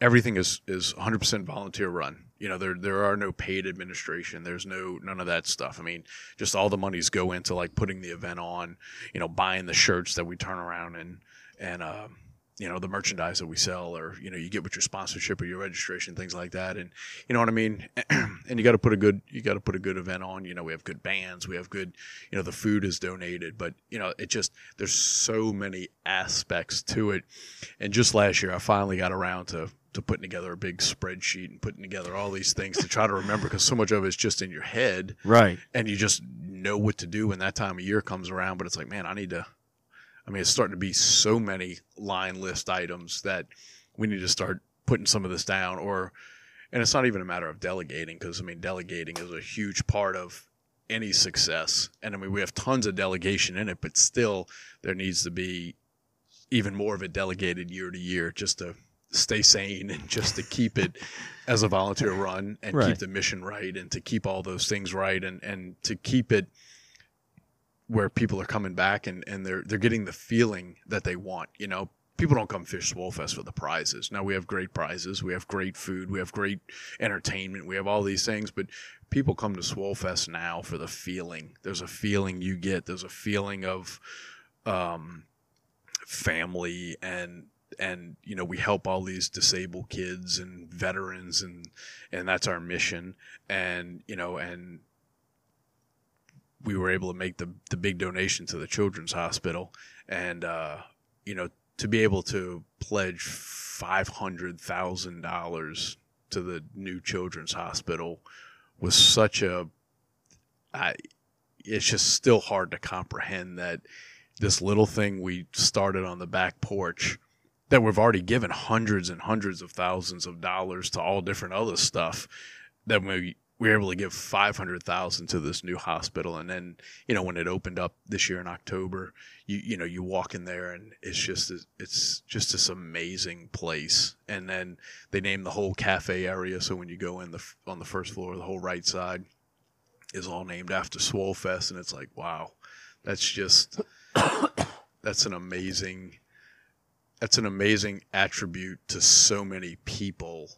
Everything is is 100% volunteer run you know there there are no paid administration. There's no none of that stuff. I mean just all the monies go into like putting the event on you know buying the shirts that we turn around and and uh, you know the merchandise that we sell or you know you get with your sponsorship or your registration things like that. And you know what i mean? And you got to put a good you got to put a good event on. You know we have good bands. We have good you know the food is donated. But you know it just there's so many aspects to it. And just last year i finally got around to to putting together a big spreadsheet and putting together all these things to try to remember because so much of it's just in your head. Right. And you just know what to do when that time of year comes around. But it's like, man, I need to, I mean, it's starting to be so many line list items that we need to start putting some of this down or, and it's not even a matter of delegating because I mean, delegating is a huge part of any success. And I mean, we have tons of delegation in it, but still there needs to be even more of it delegated year to year just to stay sane and just to keep it as a volunteer run and right. keep the mission right and to keep all those things right and, and to keep it where people are coming back and, and they're they're getting the feeling that they want. You know, people don't come fish Swollfest for the prizes. Now we have great prizes, we have great food, we have great entertainment, we have all these things, but people come to Swollfest now for the feeling. There's a feeling you get. There's a feeling of um, family and and you know we help all these disabled kids and veterans and and that's our mission. And you know and we were able to make the the big donation to the children's hospital. And uh, you know to be able to pledge five hundred thousand dollars to the new children's hospital was such a I, it's just still hard to comprehend that this little thing we started on the back porch that we've already given hundreds and hundreds of thousands of dollars to all different other stuff that we we were able to give 500,000 to this new hospital. And then you know when it opened up this year in October you you know you walk in there and it's just it's just this amazing place. And then they named the whole cafe area. So when you go in the on the first floor the whole right side is all named after Swollfest and it's like wow that's just that's an amazing that's an amazing attribute to so many people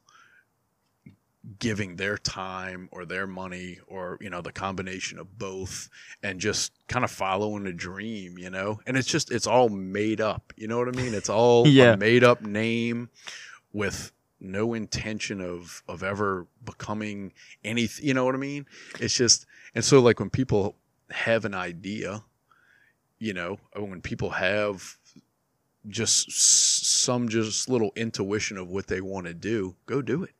giving their time or their money or you know the combination of both and just kind of following a dream you know? And it's just it's all made up you know what i mean? It's all yeah. a made up name with no intention of of ever becoming anything you know what i mean? It's just and so like when people have an idea you know when people have just some just little intuition of what they want to do, go do it.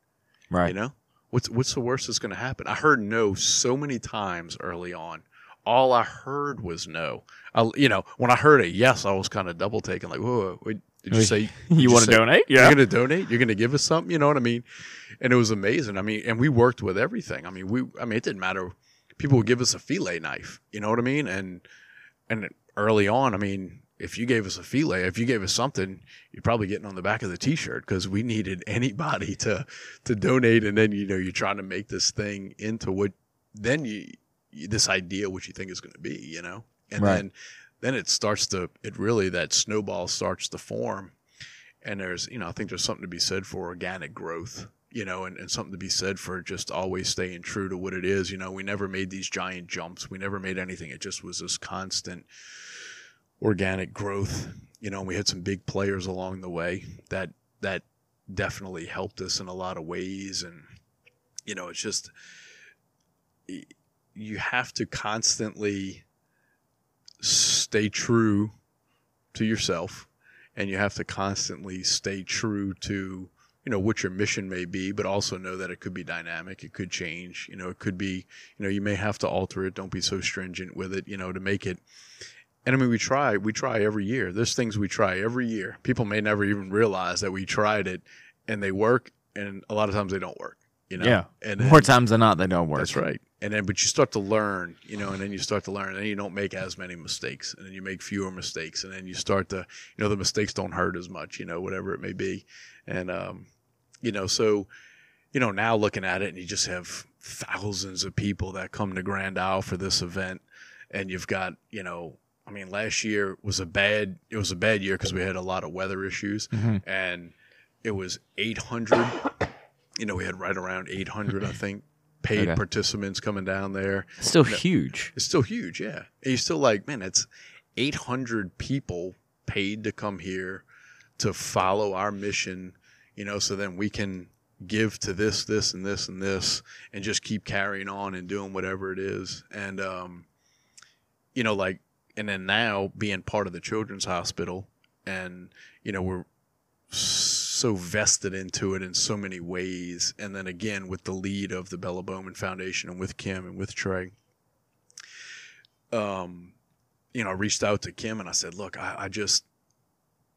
Right. You know, what's what's the worst that's going to happen? I heard no so many times early on. All I heard was no. I, you know, when I heard a yes, I was kind of double taking, like, whoa, wait, did you say you want to donate? Yeah, You're going to donate? You're going to give us something? You know what I mean? And it was amazing. I mean, and we worked with everything. I mean, we, I mean, it didn't matter. People would give us a fillet knife. You know what I mean? And and early on, I mean, if you gave us a fillet, if you gave us something, you're probably getting on the back of the T-shirt because we needed anybody to to donate. And then you know you're trying to make this thing into what then you this idea what you think is going to be. You know, and Right. then then it starts to it really that snowball starts to form. And there's you know I think there's something to be said for organic growth. You know, and, and something to be said for just always staying true to what it is. You know, we never made these giant jumps. We never made anything. It just was this constant organic growth. You know, we had some big players along the way that that definitely helped us in a lot of ways. And you know, it's just you have to constantly stay true to yourself, and you have to constantly stay true to you know what your mission may be, but also know that it could be dynamic. It could change. You know, it could be. You know, you may have to alter it. Don't be so stringent with it. You know, to make it and I mean, we try, we try every year. There's things we try every year. People may never even realize that we tried it and they work, and a lot of times they don't work. You know, Yeah. and then, More times than not, they don't work. that's right. And then, but you start to learn, you know, and then you start to learn, and then you don't make as many mistakes, and then you make fewer mistakes, and then you start to, you know, the mistakes don't hurt as much, you know, whatever it may be, and um, you know, so, you know, now looking at it, and you just have thousands of people that come to Grand Isle for this event, and you've got, you know, I mean, last year was a bad, it was a bad year because we had a lot of weather issues, Mhm. and it was 800. You know, we had right around 800, I think, paid Okay. participants coming down there. Still huge. It's still huge, yeah. And you're still like, man, it's 800 people paid to come here to follow our mission, you know, so then we can give to this, this, and this, and this, and just keep carrying on and doing whatever it is. And, um, you know, like, and then now being part of the children's hospital, and, you know, we're so vested into it in so many ways. And then again, with the lead of the Bella Bowman Foundation and with Kim and with Trey, um, you know, I reached out to Kim and I said, look, I, I just,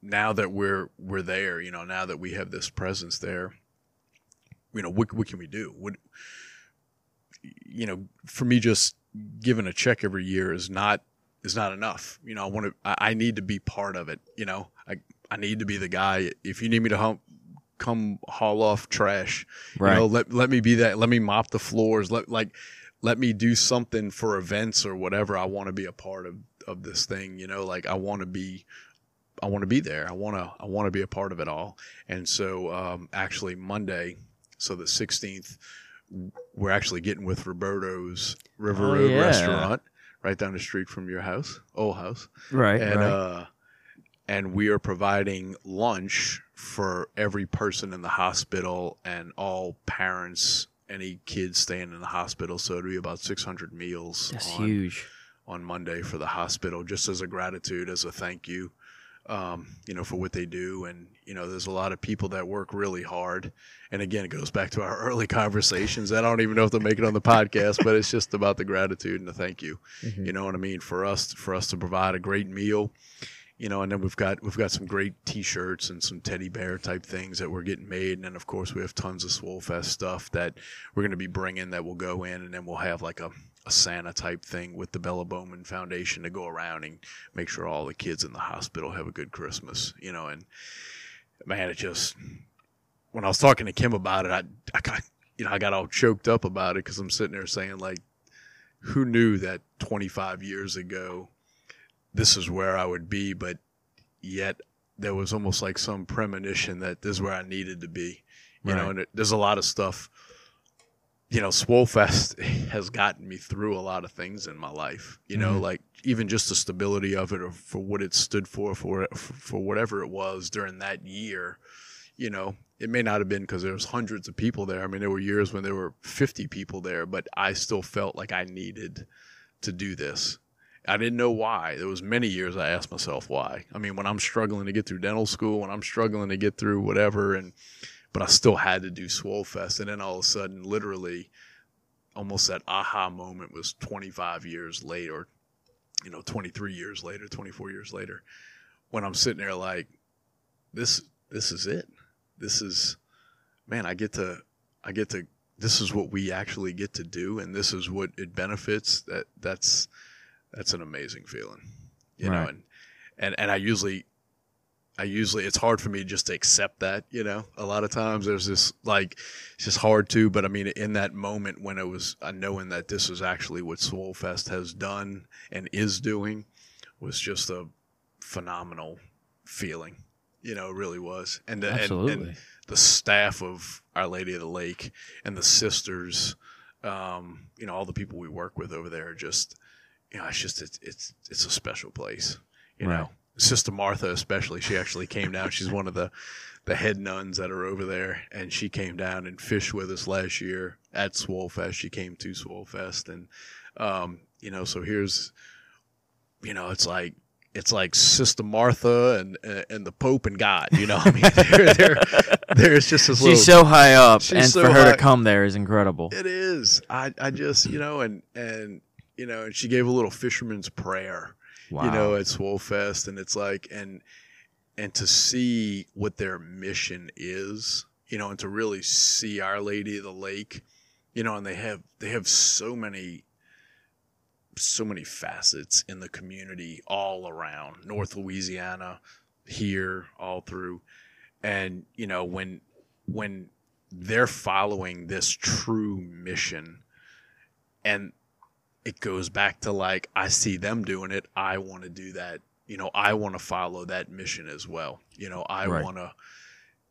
now that we're, we're there, you know, now that we have this presence there, you know, what, what can we do? What, you know, for me, just giving a check every year is not, is not enough. You know, I want to, I, I need to be part of it. You know, I, I need to be the guy. If you need me to hump, come haul off trash, Right. you know, let, let me be that. Let me mop the floors. Let, like, let me do something for events or whatever. I want to be a part of, of this thing, you know, like I want to be, I want to be there. I want to, I want to be a part of it all. And so, um, actually Monday, so the 16th, we're actually getting with Roberto's River Oh, Road yeah. restaurant right down the street from your house, old house right. and right. uh, and we are providing lunch for every person in the hospital and all parents, any kids staying in the hospital. So it'll be about 600 meals That's on, huge. on Monday for the hospital, just as a gratitude, as a thank you, um, you know, for what they do. And you know, there's a lot of people that work really hard. And again, it goes back to our early conversations. I don't even know if they'll make it on the podcast, but it's just about the gratitude and the thank you. Mhm. You know what I mean? For us, for us to provide a great meal, you know, and then we've got we've got some great T-shirts and some teddy bear type things that we're getting made, and then of course we have tons of Swollfest stuff that we're going to be bringing that will go in, and then we'll have like a, a Santa type thing with the Bella Bowman Foundation to go around and make sure all the kids in the hospital have a good Christmas, you know, and man, it just when I was talking to Kim about it, I I got you know I got all choked up about it because I'm sitting there saying like, who knew that 25 years ago this is where I would be, but yet there was almost like some premonition that this is where I needed to be. You know, and it, there's a lot of stuff. You know, Swollfest has gotten me through a lot of things in my life. You know, Mhm. like even just the stability of it, or for what it stood for, for for whatever it was during that year. You know, it may not have been because there was hundreds of people there. I mean, there were years when there were 50 people there, but I still felt like I needed to do this. I didn't know why. There was many years I asked myself why. I mean, when I'm struggling to get through dental school, when I'm struggling to get through whatever, and but I still had to do Swollfest. And then all of a sudden, literally, almost that aha moment was 25 years later, you know, 23 years later, 24 years later, when I'm sitting there like, this, this is it. This is, man, I get to, I get to, this is what we actually get to do, and this is what it benefits. That that's, that's an amazing feeling, you Right. know. And and and I usually, I usually it's hard for me just to accept that, you know. A lot of times there's this like it's just hard to, but I mean, in that moment when it was uh, knowing that this is actually what Swollfest has done and is doing, was just a phenomenal feeling. You know, it really was. And the, and, and the staff of Our Lady of the Lake and the sisters, um, you know, all the people we work with over there are just, you know, it's just it's it's it's a special place. You Right. know, Sister Martha especially. She actually came down. She's one of the the head nuns that are over there, and she came down and fished with us last year at Swollfest. She came to Swollfest, and um, you know, so here's, you know, it's like it's like Sister Martha and and the Pope and God. You know, I mean, there, there, there's just this little. She's so high up, and so for her high. to come there is incredible. It is. I I just you know, and and you know, and she gave a little fisherman's prayer Wow. you know, at Swollfest, and it's like, and and to see what their mission is, you know, and to really see Our Lady of the Lake, you know, and they have they have so many so many facets in the community all around North Louisiana, here, all through, and you know when when they're following this true mission, and it goes back to like I see them doing it. I want to do that. You know, I want to follow that mission as well. You know, I Right. want to.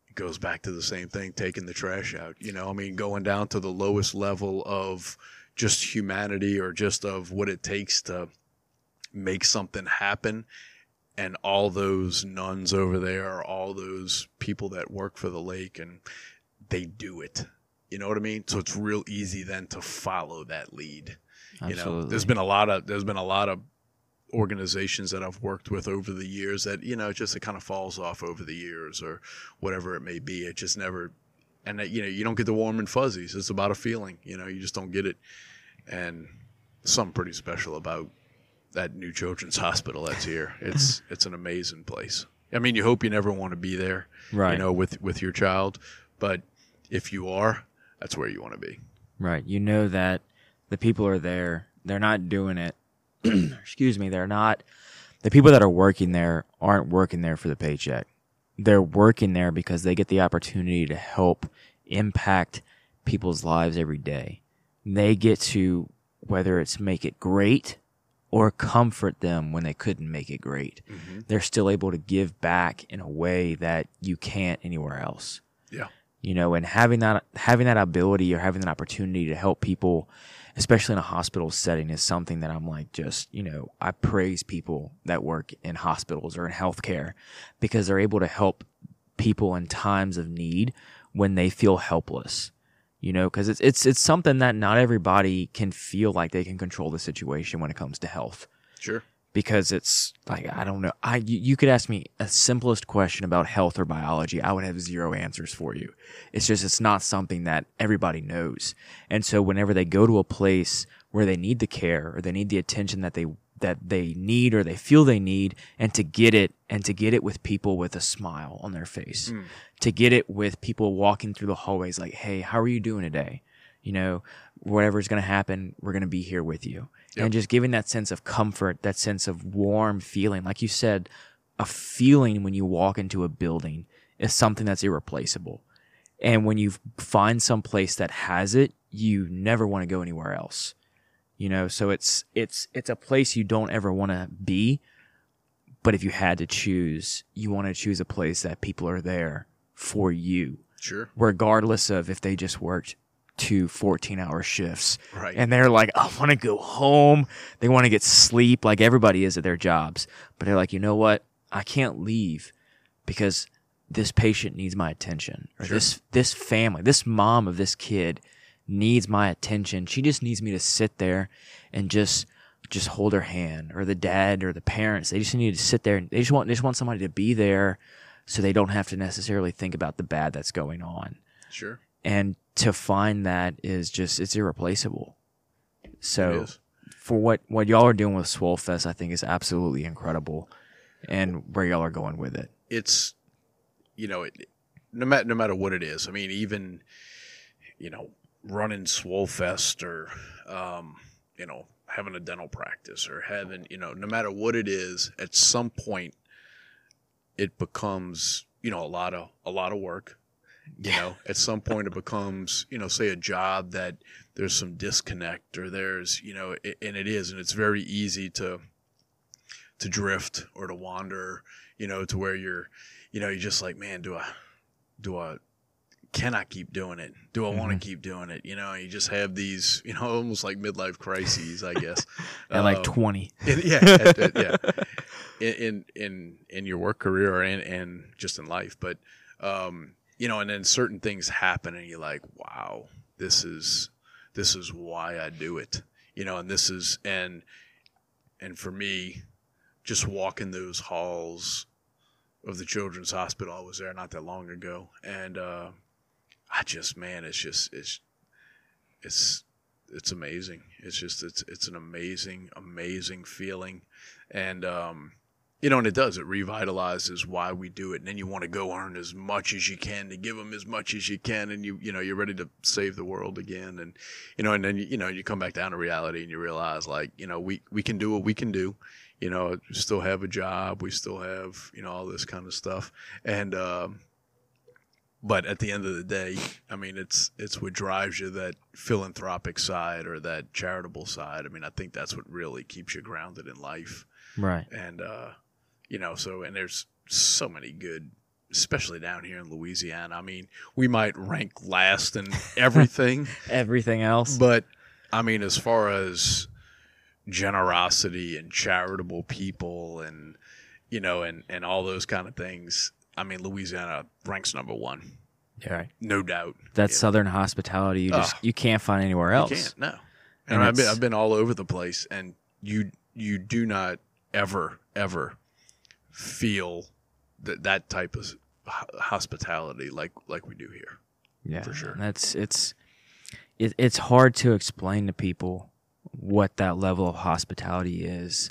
It goes back to the same thing, taking the trash out. You know, I mean, going down to the lowest level of just humanity or just of what it takes to make something happen. And all those nuns over there, all those people that work for the lake, and they do it. You know what I mean? So it's real easy then to follow that lead you know Absolutely. there's been a lot of there's been a lot of organizations that I've worked with over the years that you know just it kind of falls off over the years or whatever it may be it just never and that, you know you don't get the warm and fuzzies it's about a feeling you know you just don't get it and something pretty special about that new children's hospital that's here it's it's an amazing place I mean you hope you never want to be there right. you know with with your child but if you are that's where you want to be Right. You know that the people are there. They're not doing it. excuse me. They're not. The people that are working there aren't working there for the paycheck. They're working there because they get the opportunity to help impact people's lives every day. They get to, whether it's make it great or comfort them when they couldn't make it great. Mm-hmm. They're still able to give back in a way that you can't anywhere else yeah you know and having that having that ability or having that opportunity to help people especially in a hospital setting is something that i'm like just you know i praise people that work in hospitals or in healthcare because they're able to help people in times of need when they feel helpless you know because it's, it's it's something that not everybody can feel like they can control the situation when it comes to health. Sure because it's like I don't know. I you, you could ask me a simplest question about health or biology, I would have zero answers for you. It's just it's not something that everybody knows. And so whenever they go to a place where they need the care or they need the attention that they that they need or they feel they need and to get it and to get it with people with a smile on their face. Mm. To get it with people walking through the hallways like, "Hey, how are you doing today?" You know, whatever's going to happen, we're going to be here with you Yep. and just giving that sense of comfort, that sense of warm feeling. Like you said, a feeling when you walk into a building is something that's irreplaceable. And when you find some place that has it, you never want to go anywhere else. You know, so it's it's it's a place you don't ever want to be. But if you had to choose, you want to choose a place that people are there for you, sure regardless of if they just worked two 14 hour shifts right and they're like, I want to go home. They want to get sleep like everybody is at their jobs. But they're like, you know what? I can't leave because this patient needs my attention or Sure. this, this family, this mom of this kid needs my attention. She just needs me to sit there and just, just hold her hand or the dad or the parents. They just need to sit there and they just want, they just want somebody to be there so they don't have to necessarily think about the bad that's going on. Sure. And to find that is just it's irreplaceable. So It for what what y'all are doing with Swollfest, I think is absolutely incredible, and where y'all are going with it. it's you know it, no matter no matter what it is. I mean, even you know running Swollfest or um, you know having a dental practice or having you know no matter what it is, at some point it becomes you know a lot of a lot of work. You know, at some point it becomes you know say a job that there's some disconnect or there's you know it, and it is and it's very easy to to drift or to wander you know to where you're you know, you're just like, man, do I, do I, can I keep doing it? Do I want Mhm. to keep doing it? You know, you just have these, you know, almost like midlife crises, I guess. At like Um, twenty, in- yeah, at- at- yeah, in, in in in your work career and and just in life, but um, you know, and then certain things happen, and you're like, wow, this is this is why I do it, you know, and this is and and for me, just walking those halls of the children's hospital, I was there not that long ago, and uh, I just, man, it's just it's it's it's amazing. It's just it's it's an amazing amazing feeling, and um, you know, and it does it revitalizes why we do it, and then you want to go earn as much as you can to give them as much as you can, and you you know you're ready to save the world again, and you know, and then you know you come back down to reality and you realize like you know we we can do what we can do. You know, we still have a job, we still have you know all this kind of stuff, and um, but at the end of the day, I mean, it's it's what drives you that philanthropic side or that charitable side. I mean, I think that's what really keeps you grounded in life. right? And uh, you know, so and there's so many good, especially down here in Louisiana. I mean, we might rank last in everything, Everything else, but I mean, as far as generosity and charitable people and you know and and all those kind of things, I mean, Louisiana ranks number one, yeah, right. no doubt. That Yeah. Southern hospitality, you just Oh. you can't find anywhere else. You can't. No. And And, I've been I've been all over the place, and you you do not ever ever feel that that type of hospitality like like we do here. Yeah, For sure. That's it's it, it's hard to explain to people what that level of hospitality is.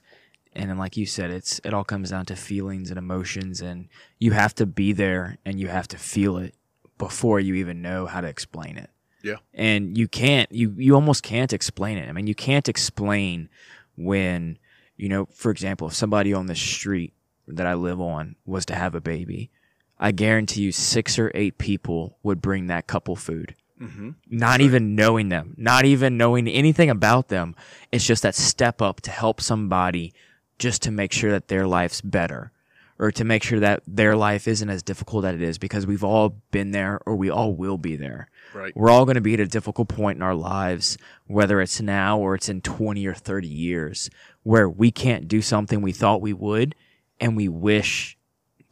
And then, like you said, it's it all comes down to feelings and emotions, and you have to be there and you have to feel it before you even know how to explain it. Yeah. And you can't you you almost can't explain it. I mean, you can't explain when you know, for example, if somebody on the street that I live on was to have a baby, I guarantee you six or eight people would bring that couple food. Mm-hmm. Not even knowing them, not even knowing anything about them. It's just that step up to help somebody just to make sure that their life's better or to make sure that their life isn't as difficult as it is because we've all been there or we all will be there. Right. We're all going to be at a difficult point in our lives, whether it's now or it's in 20 or 30 years, where we can't do something we thought we would and we wish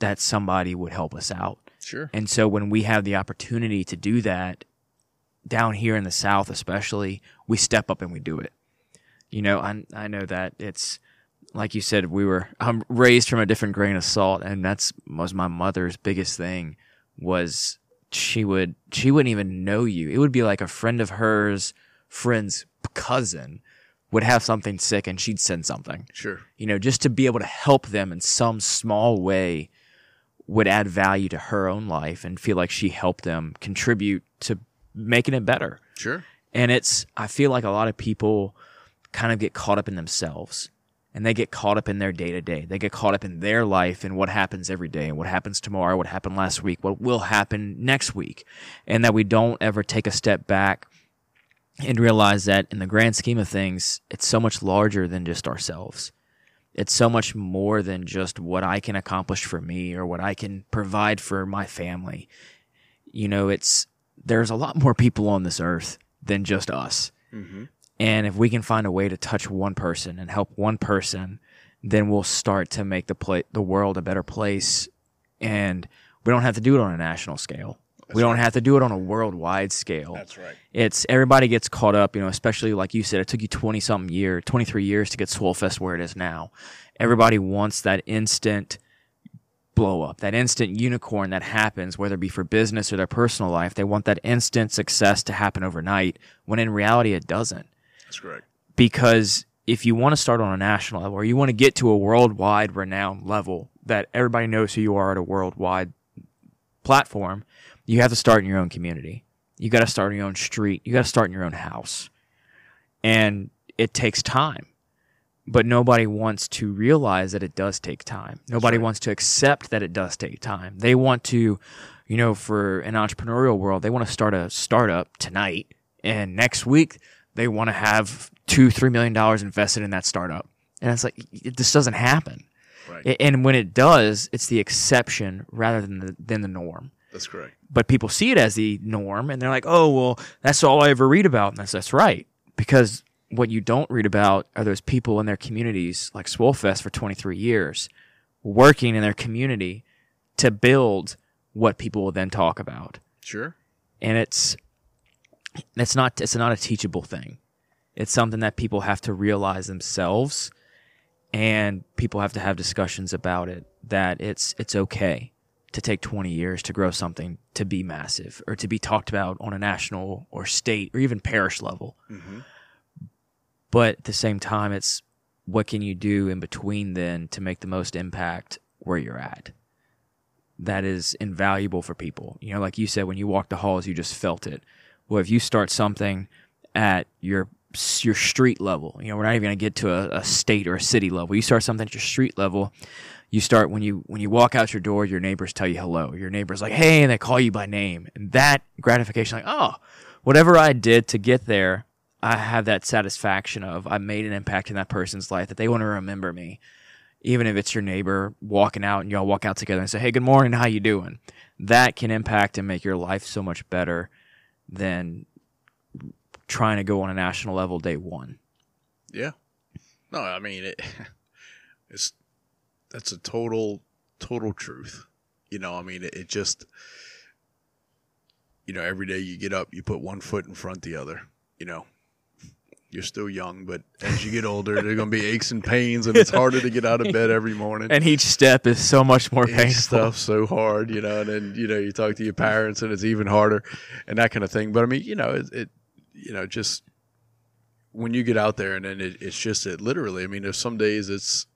that somebody would help us out. Sure. And so when we have the opportunity to do that down here in the South, especially, we step up and we do it. You know, I, I know that it's like you said, we were I'm raised from a different grain of salt, and that's was my mother's biggest thing was she would she wouldn't even know you. It would be like a friend of hers, friend's cousin, would have something sick, and she'd send something Sure. you know, just to be able to help them in some small way would add value to her own life and feel like she helped them contribute to making it better. Sure. And it's, I feel like a lot of people kind of get caught up in themselves and they get caught up in their day to day. They get caught up in their life and what happens every day and what happens tomorrow, what happened last week, what will happen next week. And that we don't ever take a step back and realize that in the grand scheme of things, it's so much larger than just ourselves. It's so much more than just what I can accomplish for me or what I can provide for my family. You know, it's there's a lot more people on this earth than just us. Mm-hmm. And if we can find a way to touch one person and help one person, then we'll start to make the pla- the world a better place. And we don't have to do it on a national scale. We don't right. have to do it on a worldwide scale That's right. it's everybody gets caught up, you know, especially like you said, it took you 20 something year, 23 years to get Swollfest where it is now. Everybody wants that instant blow up, that instant unicorn that happens, whether it be for business or their personal life. They want that instant success to happen overnight when in reality it doesn't. That's correct. Because if you want to start on a national level or you want to get to a worldwide renowned level that everybody knows who you are at a worldwide platform, you have to start in your own community. You got to start in your own street. You got to start in your own house. And it takes time. But nobody wants to realize that it does take time. Nobody right. wants to accept that it does take time. They want to, you know, for an entrepreneurial world, they want to start a startup tonight. And next week, they want to have two, three million dollars invested in that startup. And it's like, it, this doesn't happen. Right. And when it does, it's the exception rather than the, than the norm. That's correct. But people see it as the norm, and they're like, "Oh, well, that's all I ever read about." And that's that's right, because what you don't read about are those people in their communities, like Swollfest for 23 years, working in their community to build what people will then talk about. Sure. And it's it's not it's not a teachable thing. It's something that people have to realize themselves and people have to have discussions about it that it's it's okay to take 20 years to grow something to be massive or to be talked about on a national or state or even parish level. Mm-hmm. But at the same time, it's what can you do in between then to make the most impact where you're at? That is invaluable for people. You know, like you said, when you walk the halls, you just felt it. Well, if you start something at your your street level, you know, we're not even going to get to a, a state or a city level. You start something at your street level, you start when you when you walk out your door, your neighbors tell you hello. Your neighbors like, hey, and they call you by name. And that gratification, like, oh, whatever I did to get there, I have that satisfaction of I made an impact in that person's life that they want to remember me. Even if it's your neighbor walking out and y'all walk out together and say, Hey, good morning, how you doing? That can impact and make your life so much better than trying to go on a national level day one. Yeah. No, I mean it it's that's a total total truth. You know, I mean, it, it, just you know, every day you get up, you put one foot in front of the other. You know, you're still young, but as you get older, there are going to be aches and pains, and it's harder to get out of bed every morning. And each step is so much more painful. Stuff so hard, you know. And then you know you talk to your parents, and it's even harder, and that kind of thing. But I mean, you know, it, it you know, just when you get out there, and then it, it's just it literally. I mean, there's some days it's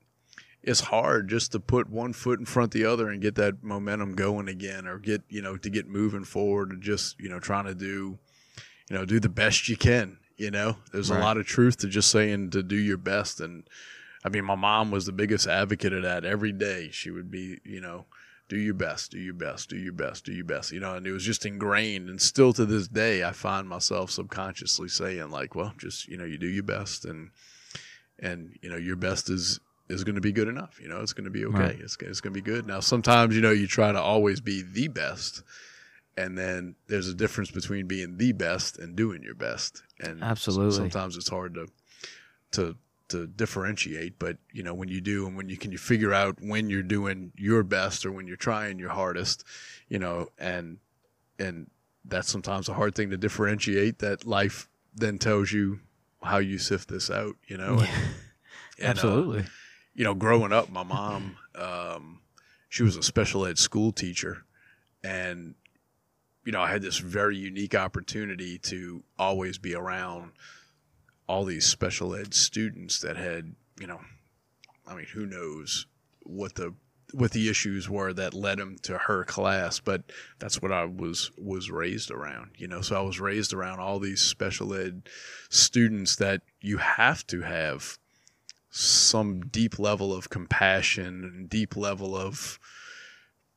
it's hard just to put one foot in front of the other and get that momentum going again or get you know to get moving forward and just you know trying to do you know do the best you can you know? There's right. a lot of truth to just saying to do your best. And i mean my mom was the biggest advocate of that. Every day she would be you know do your best do your best do your best do your best you know? And it was just ingrained. And still to this day i find myself subconsciously saying like well just you know you do your best and and you know your best is is going to be good enough. You know, it's going to be okay. Right. It's, it's going to be good. Now, sometimes, you know, you try to always be the best. And then there's a difference between being the best and doing your best. And absolutely, sometimes it's hard to, to, to differentiate. But you know, when you do, and when you can, you figure out when you're doing your best or when you're trying your hardest. You know, and and that's sometimes a hard thing to differentiate. That life then tells you how you sift this out. You know, yeah. and, absolutely. Uh, you know, growing up, my mom, um, she was a special ed school teacher, and you know, I had this very unique opportunity to always be around all these special ed students that had, you know, I mean, who knows what the what the issues were that led them to her class, but that's what I was was raised around, you know. So I was raised around all these special ed students that you have to have some deep level of compassion and deep level of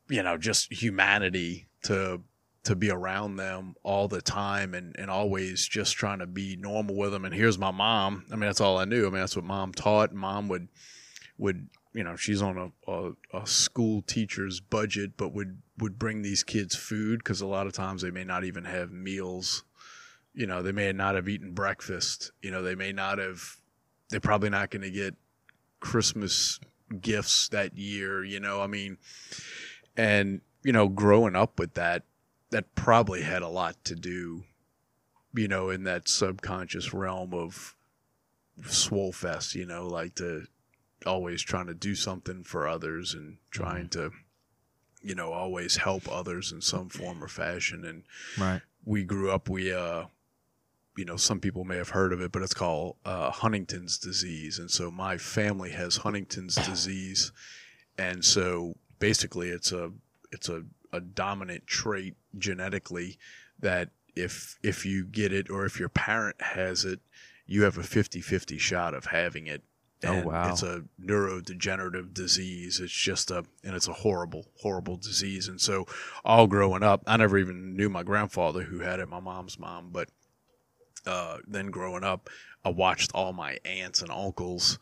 you know just humanity to to be around them all the time and, and always just trying to be normal with them. And here's my mom. I mean that's all i knew. I mean that's what mom taught. Mom would would you know she's on a, a, a school teacher's budget but would would bring these kids food because a lot of times they may not even have meals. You know they may not have eaten breakfast. You know they may not have they're probably not going to get Christmas gifts that year, you know, I mean, and, you know, growing up with that, that probably had a lot to do, you know, in that subconscious realm of Swollfest, you know, like to always trying to do something for others and trying mm-hmm. to, you know, always help others in some form or fashion. And Right. we grew up, we, uh, you know, some people may have heard of it, but it's called uh, Huntington's disease. And so my family has Huntington's disease. And so basically it's a, it's a, a dominant trait genetically that if, if you get it or if your parent has it, you have a 50 50 shot of having it. Oh, wow. It's a neurodegenerative disease. It's just a, and it's a horrible, horrible disease. And so, all growing up, I never even knew my grandfather who had it, my mom's mom. But uh, then growing up, I watched all my aunts and uncles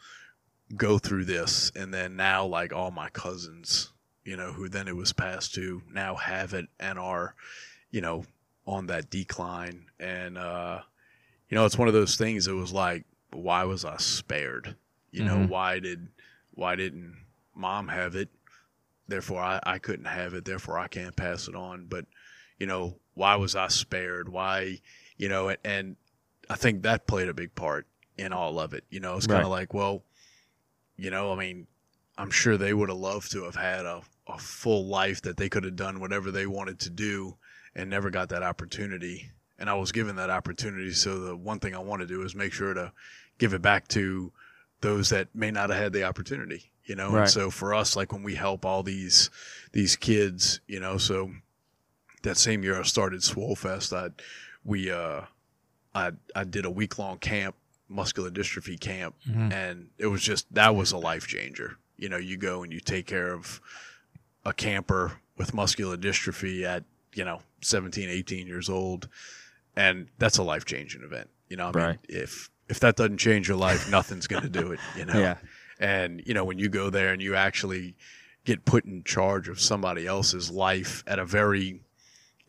go through this. And then now, like all my cousins, you know, who then it was passed to, now have it and are, you know, on that decline. And, uh, you know, it's one of those things It was like, why was I spared? You know, Mhm. why did, why didn't mom have it? Therefore, I, I couldn't have it. Therefore, I can't pass it on. But, you know, why was I spared? Why, you know, and, and I think that played a big part in all of it. You know, it's kind of Right. like, well, you know, I mean, I'm sure they would have loved to have had a, a full life that they could have done whatever they wanted to do and never got that opportunity. And I was given that opportunity. So the one thing I want to do is make sure to give it back to those that may not have had the opportunity, you know? Right. And so for us, like when we help all these, these kids, you know, so that same year I started Swollfest, I, we, uh, I, I did a week long camp, muscular dystrophy camp, Mhm. and it was just that was a life changer. You know, you go and you take care of a camper with muscular dystrophy at you know 17, 18 years old, and that's a life changing event. You know, I mean, if if that doesn't change your life, nothing's going to do it. You know, Yeah. and you know when you go there and you actually get put in charge of somebody else's life at a very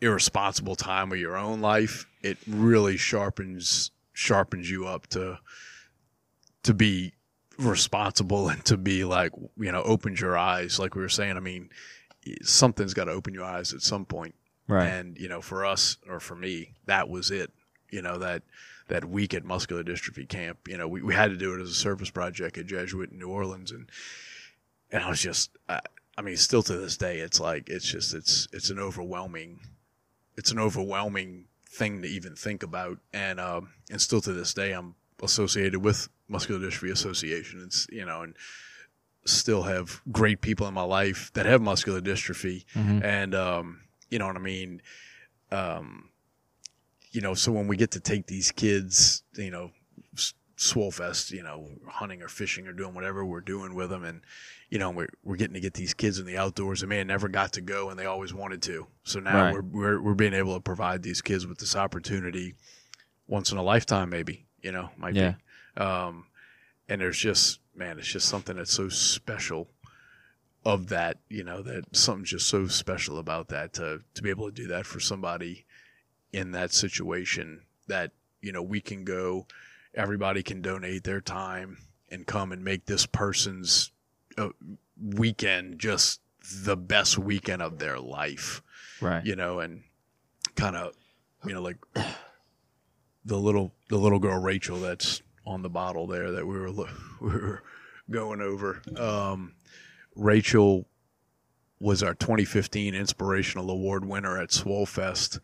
irresponsible time of your own life, it really sharpens sharpens you up to to be responsible and to be like you know opens your eyes. Like we were saying i mean something's got to open your eyes at some point. Right. and you know for us or for me that was it. You know that that week at muscular dystrophy camp you know we, we had to do it as a service project at jesuit in new orleans. And and i was just I, I mean still to this day it's like it's just it's it's an overwhelming it's an overwhelming thing to even think about. And um and still to this day i'm associated with muscular dystrophy association. It's you know and still have great people in my life that have muscular dystrophy. Mhm. and um you know what i mean? Um you know so when we get to take these kids you know s- swollfest you know hunting or fishing or doing whatever we're doing with them and you know we're, we're getting to get these kids in the outdoors and man never got to go and they always wanted to so now Right. we're, we're we're being able to provide these kids with this opportunity once in a lifetime maybe you know might Yeah. be um and there's just man it's just something that's so special of that you know that something's just so special about that to to be able to do that for somebody in that situation that you know we can go everybody can donate their time and come and make this person's uh, weekend just the best weekend of their life Right. you know, and kind of, you know, like the little the little girl Rachel that's on the bottle there that we were we were going over. Um, Rachel was our 2015 Inspirational Award winner at Swollfest,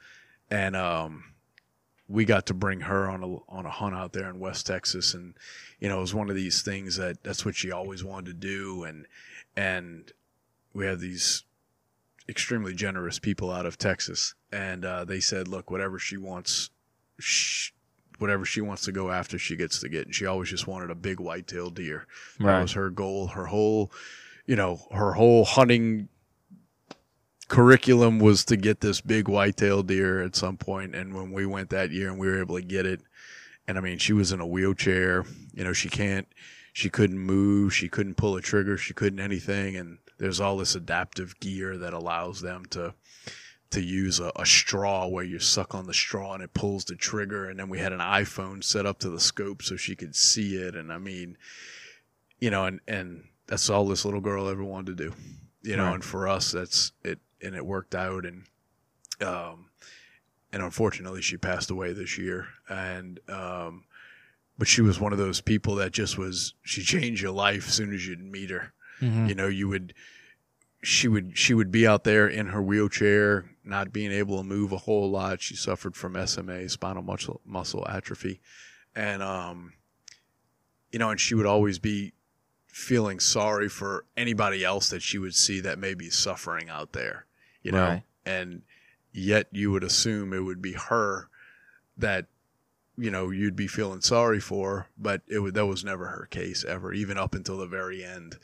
and um, we got to bring her on a on a hunt out there in West Texas, and you know, it was one of these things that that's what she always wanted to do, and and we have these extremely generous people out of Texas, and uh, they said, "Look, whatever she wants, sh- whatever she wants to go after, she gets to get." And she always just wanted a big whitetail deer. That was her goal. Her whole, you know, her whole hunting curriculum was to get this big whitetail deer at some. And when we went that year and we were able to get it, and I mean, she was in a wheelchair. You know, she can't, she couldn't move, she couldn't pull a trigger, she couldn't anything. And there's all this adaptive gear that allows them to to use a, a straw where you suck on the straw and it pulls the trigger. And then we had an iPhone set up to the scope so she could see it. And I mean, you know, and and that's all this little girl ever wanted to do. You know, Right. and for us, that's it, and it worked out. And um, and unfortunately, she passed away this year. And um, but she was one of those people that just was she changed your life as soon as you'd meet her. Mhm. You know, you would she would she would be out there in her wheelchair, not being able to move a whole lot. She suffered from SMA, spinal muscle muscle atrophy, and um, you know, and she would always be feeling sorry for anybody else that she would see that may be suffering out there, you know, Right. and yet you would assume it would be her that you know you'd be feeling sorry for, but it would that was never her case ever, even up until the very end,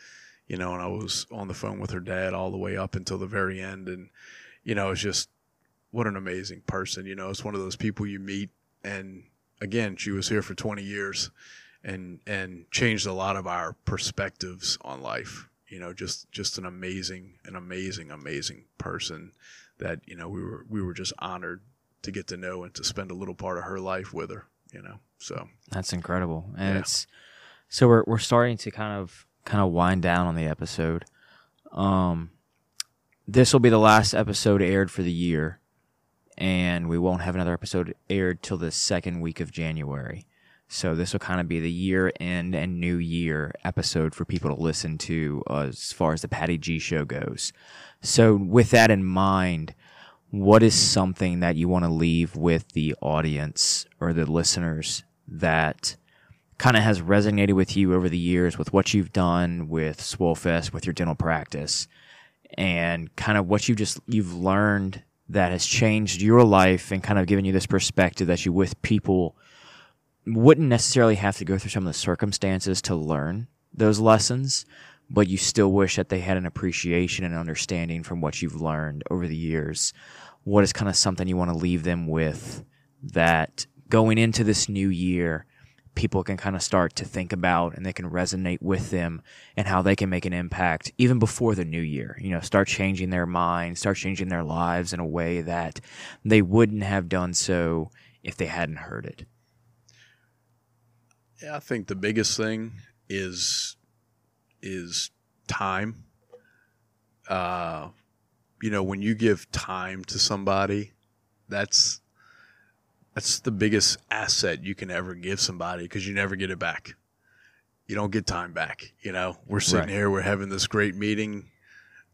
you know. And I was on the phone with her dad all the way up until the very end, and you know, it's just what an amazing person, you know. It's one of those people you meet, and again, she was here for 20 years, and and changed a lot of our perspectives on life. You know, just just an amazing, an amazing, amazing person that you know we were we were just honored to get to know and to spend a little part of her life with her. You know, so That's incredible. And Yeah. it's so we're we're starting to kind of kind of wind down on the episode. Um this will be the last episode aired for the year and we won't have another episode aired till the second week of January. So this will kind of be the year end and new year episode for people to listen to as far as the Patty G show goes. So with that in mind, what is something that you want to leave with the audience or the listeners that kind of has resonated with you over the years with what you've done with Swollfest, with your dental practice, and kind of what you just you've learned that has changed your life and kind of given you this perspective that you with people wouldn't necessarily have to go through some of the circumstances to learn those lessons, but you still wish that they had an appreciation and understanding from what you've learned over the years. What is kind of something you want to leave them with that going into this new year, people can kind of start to think about and they can resonate with them and how they can make an impact even before the new year. You know, start changing their minds, start changing their lives in a way that they wouldn't have done so if they hadn't heard it. Yeah, I think the biggest thing is is time. Uh, you know, when you give time to somebody, that's that's the biggest asset you can ever give somebody because you never get it back. You don't get time back. You know, we're sitting Right. here, we're having this great meeting.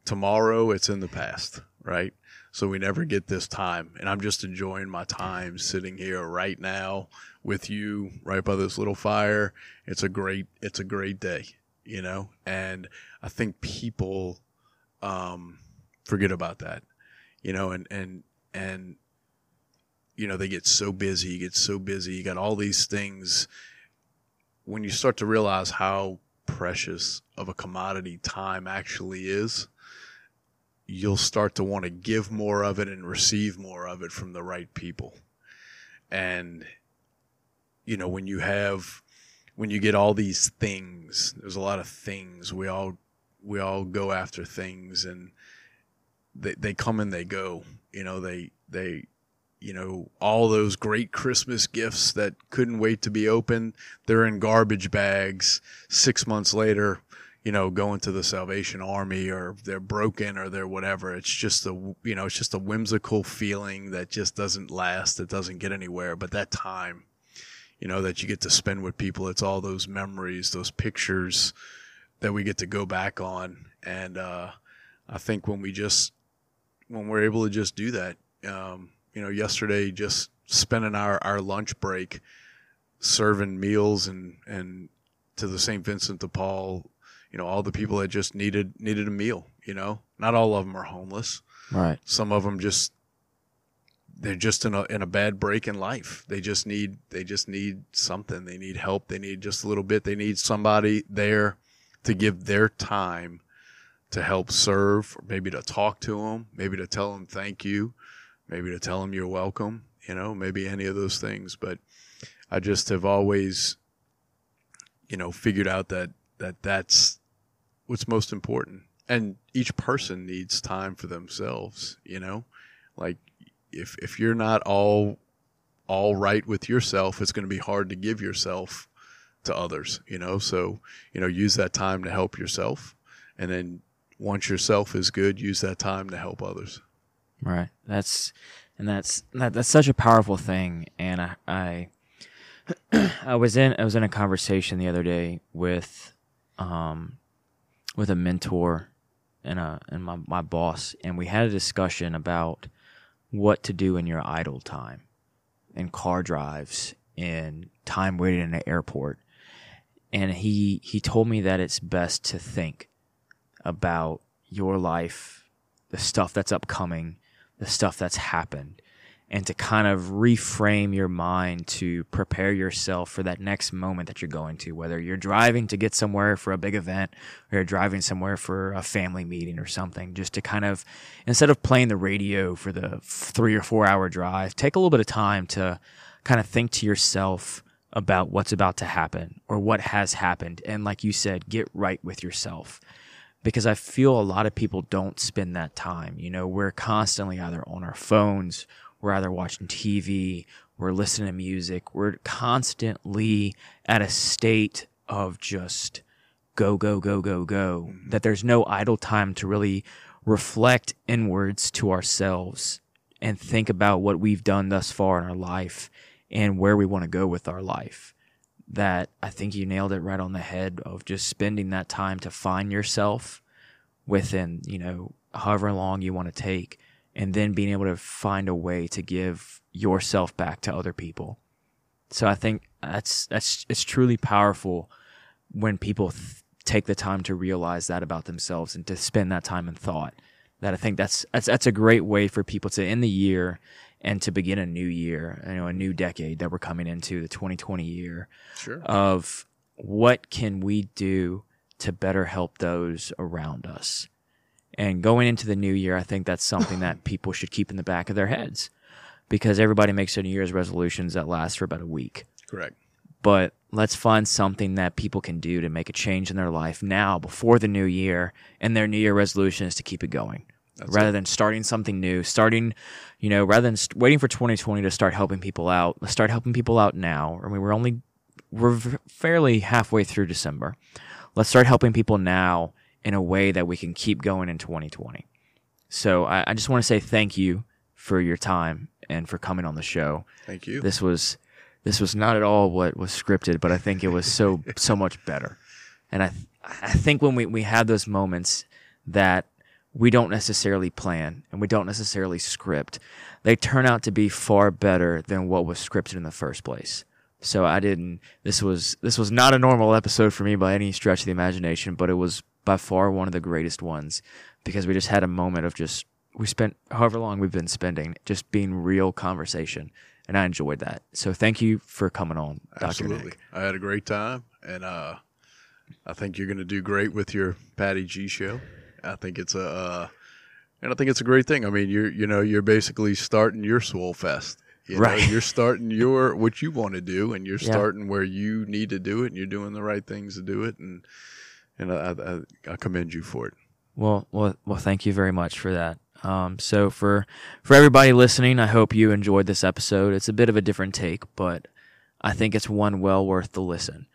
Tomorrow, it's in the past, right? So we never get this time, and I'm just enjoying my time sitting here right now with you, right by this little fire. It's a great, it's a great day, you know. And I think people um, forget about that, you know, and and and you know they get so busy, you get so busy, you got all these things. When you start to realize how precious of a commodity time actually is, you'll start to want to give more of it and receive more of it from the right people. And you know, when you have when you get all these things, there's a lot of things. We all we all go after things and they they come and they go. You know, they they you know, all those great Christmas gifts that couldn't wait to be opened, they're in garbage bags 6 months later you know, going to the Salvation Army or they're broken or they're whatever. It's just a, you know, it's just a whimsical feeling that just doesn't last. It doesn't get anywhere. But that time, you know, that you get to spend with people, it's all those memories, those pictures that we get to go back on. And, uh, I think when we just, when we're able to just do that, um, you know, yesterday, just spending our, our lunch break serving meals and, and to the St. Vincent de Paul, you know, all the people that just needed, needed a meal, you know, not all of them are homeless. Right. Some of them just, they're just in a, in a bad break in life. They just need, they just need something. They need help. They need just a little bit. They need somebody there to give their time to help serve, or maybe to talk to them, maybe to tell them thank you, maybe to tell them you're welcome, you know, maybe any of those things. But I just have always, you know, figured out that, that that's what's most important. And each person needs time for themselves, you know, like if, if you're not all, all right with yourself, it's going to be hard to give yourself to others, you know? So, you know, use that time to help yourself. And then once yourself is good, use that time to help others. Right. That's and that's that, that's such a powerful thing. And I, I I was in I was in a conversation the other day with um with a mentor and a, and my my boss, and we had a discussion about what to do in your idle time, and car drives, and time waiting in an airport, and he he told me that it's best to think about your life, the stuff that's upcoming, the stuff that's happened, and to kind of reframe your mind to prepare yourself for that next moment that you're going to, whether you're driving to get somewhere for a big event or you're driving somewhere for a family meeting or something, just to kind of, instead of playing the radio for the three or four hour drive, take a little bit of time to kind of think to yourself about what's about to happen or what has happened. And like you said, get right with yourself because I feel a lot of people don't spend that time. You know, we're constantly either on our phones we're either watching TV, we're listening to music, we're constantly at a state of just go, go, go, go, go, mm-hmm. that there's no idle time to really reflect inwards to ourselves and think about what we've done thus far in our life and where we want to go with our life. That I think you nailed it right on the head of just spending that time to find yourself within, you know, however long you want to take and then being able to find a way to give yourself back to other people. So I think that's that's it's truly powerful when people th- take the time to realize that about themselves and to spend that time in thought. That I think that's that's that's a great way for people to end the year and to begin a new year, you know, a new decade that we're coming into, the 2020 year. Sure. Of what can we do to better help those around us? And going into the new year, I think that's something that people should keep in the back of their heads because everybody makes their New Year's resolutions that last for about a week. Correct. But let's find something that people can do to make a change in their life now before the new year. And their New Year resolution is to keep it going. That's rather it. than starting something new, starting, you know, rather than st- waiting for 2020 to start helping people out, let's start helping people out now. I mean, we're only, we're fairly halfway through December. Let's start helping people now in a way that we can keep going in 2020. So I, I just want to say thank you for your time and for coming on the show. Thank you. This was this was not at all what was scripted, but I think it was so so much better. And I I think when we, we have those moments that we don't necessarily plan and we don't necessarily script, they turn out to be far better than what was scripted in the first place. So I didn't this was this was not a normal episode for me by any stretch of the imagination, but it was by far one of the greatest ones because we just had a moment of just we spent however long we've been spending just being real conversation and I enjoyed that. So thank you for coming on, Dr. Absolutely. Nick. I had a great time and uh, I think you're going to do great with your Patty G show. I think it's a uh, and I think it's a great thing. I mean, you're you know, you're basically starting your Swollfest. You right. Know, you're starting your what you want to do and you're starting where you need to do it and you're doing the right things to do it and and I, I, I commend you for it. Well, well, well. Thank you very much for that. Um, so for for everybody listening, I hope you enjoyed this episode. It's a bit of a different take, but I think it's one well worth the listen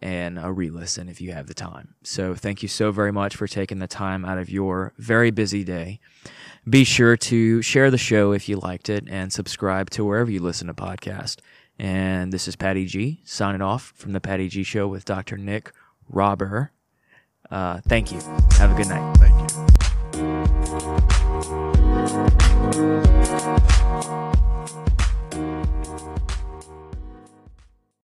and a re-listen if you have the time. So thank you so very much for taking the time out of your very busy day. Be sure to share the show if you liked it and subscribe to wherever you listen to podcast. And this is Patty G signing off from the Patty G Show with Dr. Nick Rauber. Uh, thank you. Have a good night. Thank you.